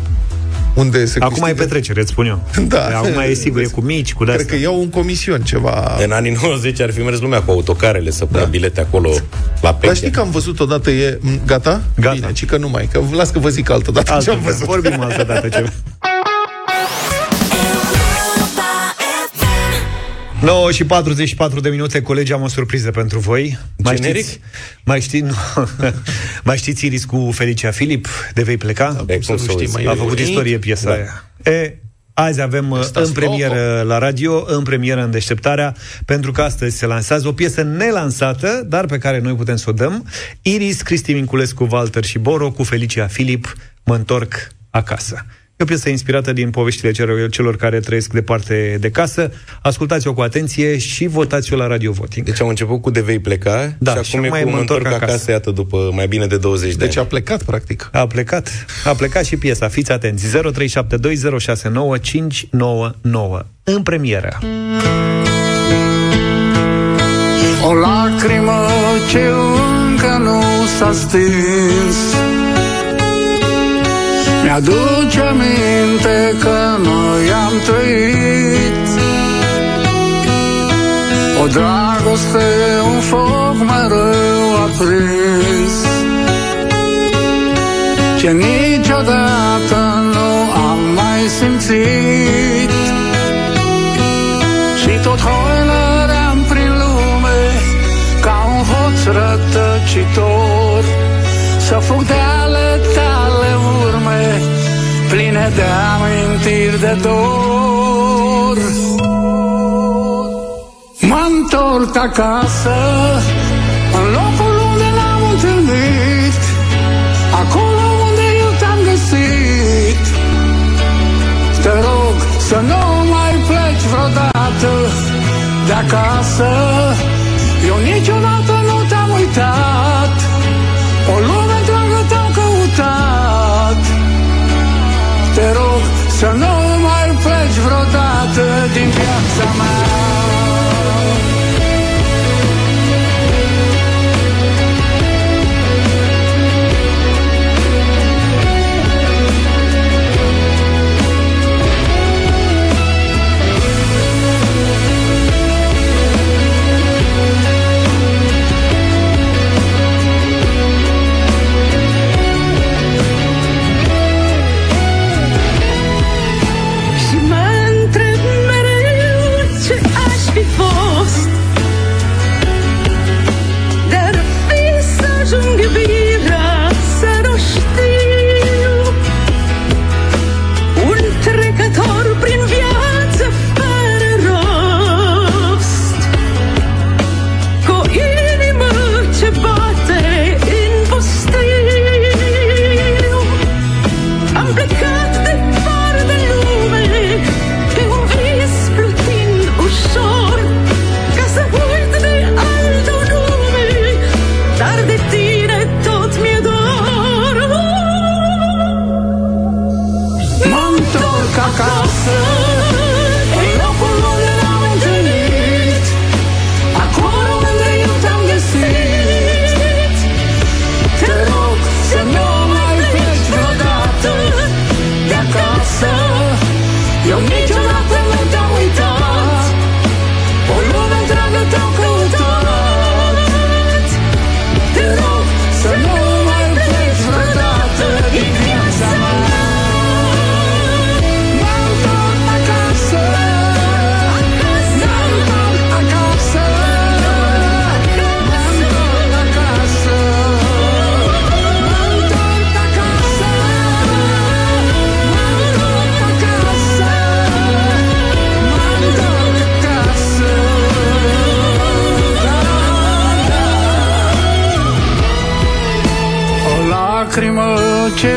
Speaker 3: Unde se
Speaker 2: Acum e
Speaker 3: câștigă?
Speaker 2: petrecere, îți spun eu.
Speaker 3: Da.
Speaker 2: Acum e sigur, e cu mici, cu
Speaker 3: Cred
Speaker 2: de-astea.
Speaker 3: că iau un comision, ceva...
Speaker 4: În anii 90 ar fi mers lumea cu autocarele să pună bilete acolo la
Speaker 3: Dar
Speaker 4: peche.
Speaker 3: știi că am văzut odată e... m, Gata?
Speaker 2: Gata.
Speaker 3: Bine, ci că nu mai, că las că vă zic altă dată ce
Speaker 2: Altă,
Speaker 3: am văzut.
Speaker 2: vorbim altă dată ce. 9 și 44 de minute, colegi, am o surpriză pentru voi. Mai
Speaker 4: Generic?
Speaker 2: știți, mai, știți, nu, mai știți Iris cu Felicia Filip, de vei pleca?
Speaker 4: E, cum să
Speaker 3: știi,
Speaker 4: uiți?
Speaker 3: mai
Speaker 2: A făcut istorie piesa
Speaker 4: Da.
Speaker 2: aia. E, azi avem uh,
Speaker 3: Stați
Speaker 2: în premieră la radio, în premieră în deșteptarea, pentru că astăzi se lansează o piesă nelansată, dar pe care noi putem să o dăm. Iris, Cristi Minculescu, Walter și Boro cu Felicia Filip, Mă întorc acasă. E o piesă inspirată din poveștile celor, celor care trăiesc departe de casă. Ascultați-o cu atenție și votați-o la Radio Voting.
Speaker 4: Deci am început cu de vei pleca
Speaker 2: Da,
Speaker 4: și
Speaker 2: și
Speaker 4: acum e
Speaker 2: acum
Speaker 4: cu
Speaker 2: e
Speaker 4: mă întorc acasă.
Speaker 2: acasă,
Speaker 4: iată, după mai bine de 20 de
Speaker 3: Deci a
Speaker 4: ani.
Speaker 3: plecat, practic.
Speaker 2: A plecat, a plecat și piesa. Fiți atenți. 0372069599 în premieră.
Speaker 17: O lacrimă ce încă nu s-a stins Mi-aduce aminte că noi am trăit O dragoste, un foc mereu aprins. Ce niciodată nu am mai simțit. Și tot hoinăream prin lume Ca un hoț rătăcitor. Să fug de ale tale urme Pline de amintiri de dor. Mă întorc acasă În locul unde n-am întâlnit Acolo unde eu te-am găsit. Te rog să nu mai pleci vreodată de acasă. Eu niciodată nu te-am uitat. O lume lacrimă ce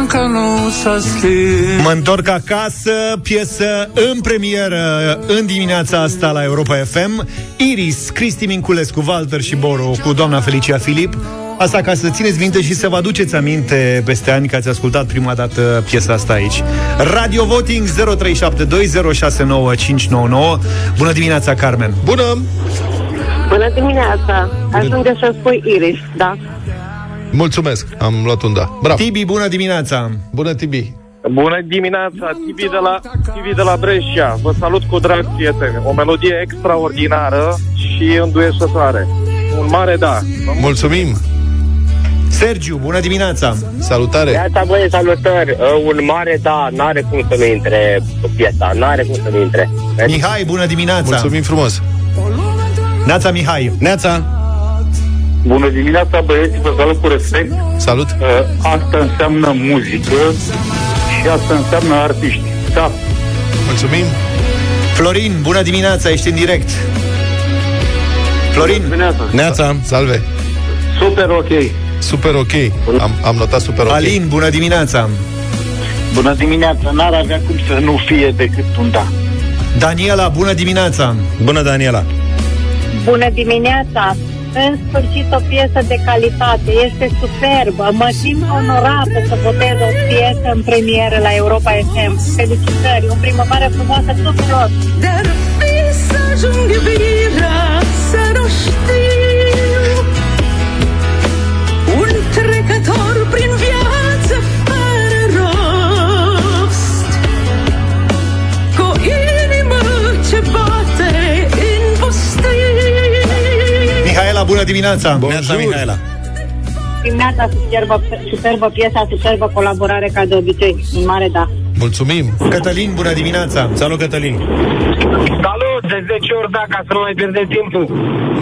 Speaker 17: încă nu s-a stins
Speaker 2: Mă întorc acasă, piesă în premieră în dimineața asta la Europa FM. Iris, Cristi Minculescu, Walter și Boru cu doamna Felicia Filip. Asta ca să țineți minte și să vă aduceți aminte peste ani că ați ascultat prima dată piesa asta aici. Radio Voting 0372069599. Bună dimineața, Carmen!
Speaker 3: Bună!
Speaker 13: Bună dimineața! Ajunge să spui Iris, da?
Speaker 3: Mulțumesc, am luat un da. Bravo!
Speaker 2: Tibi, bună dimineața!
Speaker 3: Bună, Tibi!
Speaker 18: Bună dimineața, Tibi de la, Tibi de la Brescia. Vă salut cu drag, prieteni. O melodie extraordinară și înduieșătoare. Un mare da.
Speaker 3: Mulțumim!
Speaker 2: Sergiu, bună dimineața!
Speaker 3: Salutare!
Speaker 19: Viața, băie, salutări. Uh, un mare da, n-are cum să nu intre piesa, n-are cum să nu intre.
Speaker 2: Mihai, bună dimineața!
Speaker 3: Mulțumim frumos!
Speaker 2: Neața, Mihai!
Speaker 4: Neața!
Speaker 12: Bună dimineața, băieți, vă salut cu respect.
Speaker 3: Salut!
Speaker 12: Uh, asta înseamnă muzică și asta înseamnă artiști. Da.
Speaker 3: Mulțumim!
Speaker 2: Florin, bună dimineața, ești în direct. Florin.
Speaker 12: Dimineața.
Speaker 3: Neața! Salve!
Speaker 12: Super ok.
Speaker 3: Super ok. Am, am notat super ok.
Speaker 2: Alin, bună dimineața.
Speaker 12: Bună dimineața, n-ar avea cum să nu fie decât un da.
Speaker 2: Daniela, bună dimineața.
Speaker 4: Bună, Daniela.
Speaker 14: Bună dimineața! În sfârșit o piesă de calitate, este superbă. Mă simt onorată să votez o piesă în premieră la Europa FM. Felicitări, o primăvară frumoasă tuturor!
Speaker 11: Dar fi să ajung iubirea
Speaker 2: bună dimineața.
Speaker 4: Neața, Mihaela.
Speaker 14: Dimineața superbă, superbă piesa, superbă colaborare ca de obicei. Un mare da.
Speaker 3: Mulțumim!
Speaker 2: Cătălin, bună dimineața.
Speaker 4: Salut, Cătălin.
Speaker 19: Salut, de 10 ori da, ca să nu mai pierdem timpul.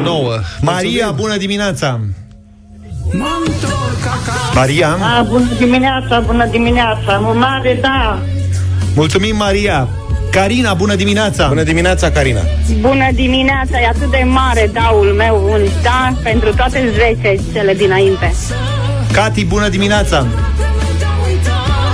Speaker 3: 9.
Speaker 2: Maria, bună dimineața. Maria,
Speaker 14: A, bună dimineața, bună dimineața, un mare da.
Speaker 2: mulțumim, Maria. Carina, bună dimineața.
Speaker 4: Bună dimineața, Carina.
Speaker 14: Bună dimineața, e atât de mare daul meu, un da pentru toate 10 cele dinainte.
Speaker 2: Cati, bună dimineața.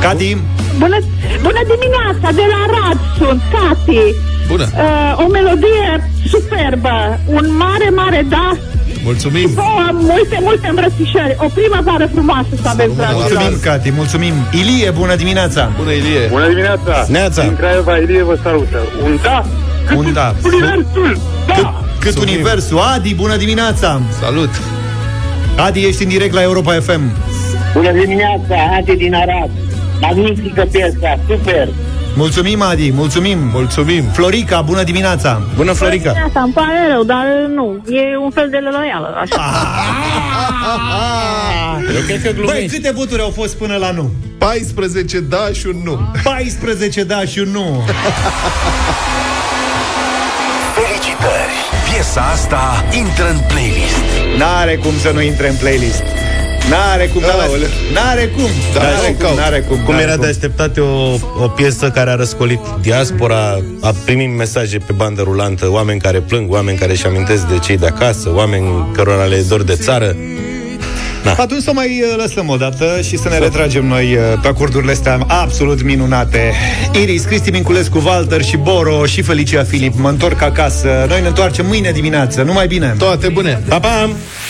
Speaker 2: Cati,
Speaker 14: Bună, bună dimineața, de la Rad sunt, Cati.
Speaker 3: Bună!
Speaker 14: Uh, o melodie superbă, un mare, mare da.
Speaker 3: Mulțumim!
Speaker 14: Vouă multe, multe îmbrățișări. O primăvară frumoasă să aveți, dragilor.
Speaker 2: mulțumim, Cati, mulțumim. Ilie, bună dimineața.
Speaker 3: Bună, Ilie!
Speaker 12: Bună dimineața!
Speaker 4: Neața.
Speaker 12: Din Craiova, Ilie vă salută. Un da?
Speaker 2: Un da.
Speaker 12: Universul! Da!
Speaker 2: Cât universul. Adi, bună dimineața.
Speaker 3: Salut!
Speaker 2: Adi, ești în direct la Europa FM.
Speaker 19: Bună dimineața, Adi din Arad. Magnifică piesa, super.
Speaker 2: Mulțumim, Adi, mulțumim.
Speaker 3: Mulțumim.
Speaker 2: Florica, bună dimineața.
Speaker 4: Bună, Florica.
Speaker 14: Asta îmi pare rău, dar nu. E un fel de loială, așa.
Speaker 4: Eu cred că
Speaker 2: Băi,
Speaker 4: glumești.
Speaker 2: câte voturi au fost până la nu?
Speaker 3: 14 da și un nu.
Speaker 2: 14 da și un nu.
Speaker 1: Felicitări! Piesa asta intră în playlist.
Speaker 2: N-are cum să nu intre în playlist. N-are cum, dar
Speaker 3: Aoleu.
Speaker 2: N-are cum.
Speaker 3: Da,
Speaker 2: n-are
Speaker 3: și
Speaker 2: cum,
Speaker 3: caut.
Speaker 2: n-are cum.
Speaker 4: Cum
Speaker 2: n-are
Speaker 4: era de așteptat e o, o piesă care a răscolit diaspora, a primit mesaje pe bandă rulantă, oameni care plâng, oameni care își amintesc de cei de acasă, oameni cărora le e dor de țară.
Speaker 2: Da. Atunci să o mai uh, lăsăm o dată și să ne retragem noi uh, pe acordurile astea absolut minunate. Iris, Cristi Minculescu, Walter și Boro și Felicia Filip. Mă întorc acasă. Noi ne întoarcem mâine dimineață. Numai bine.
Speaker 3: Toate bune!
Speaker 4: Pa, pa!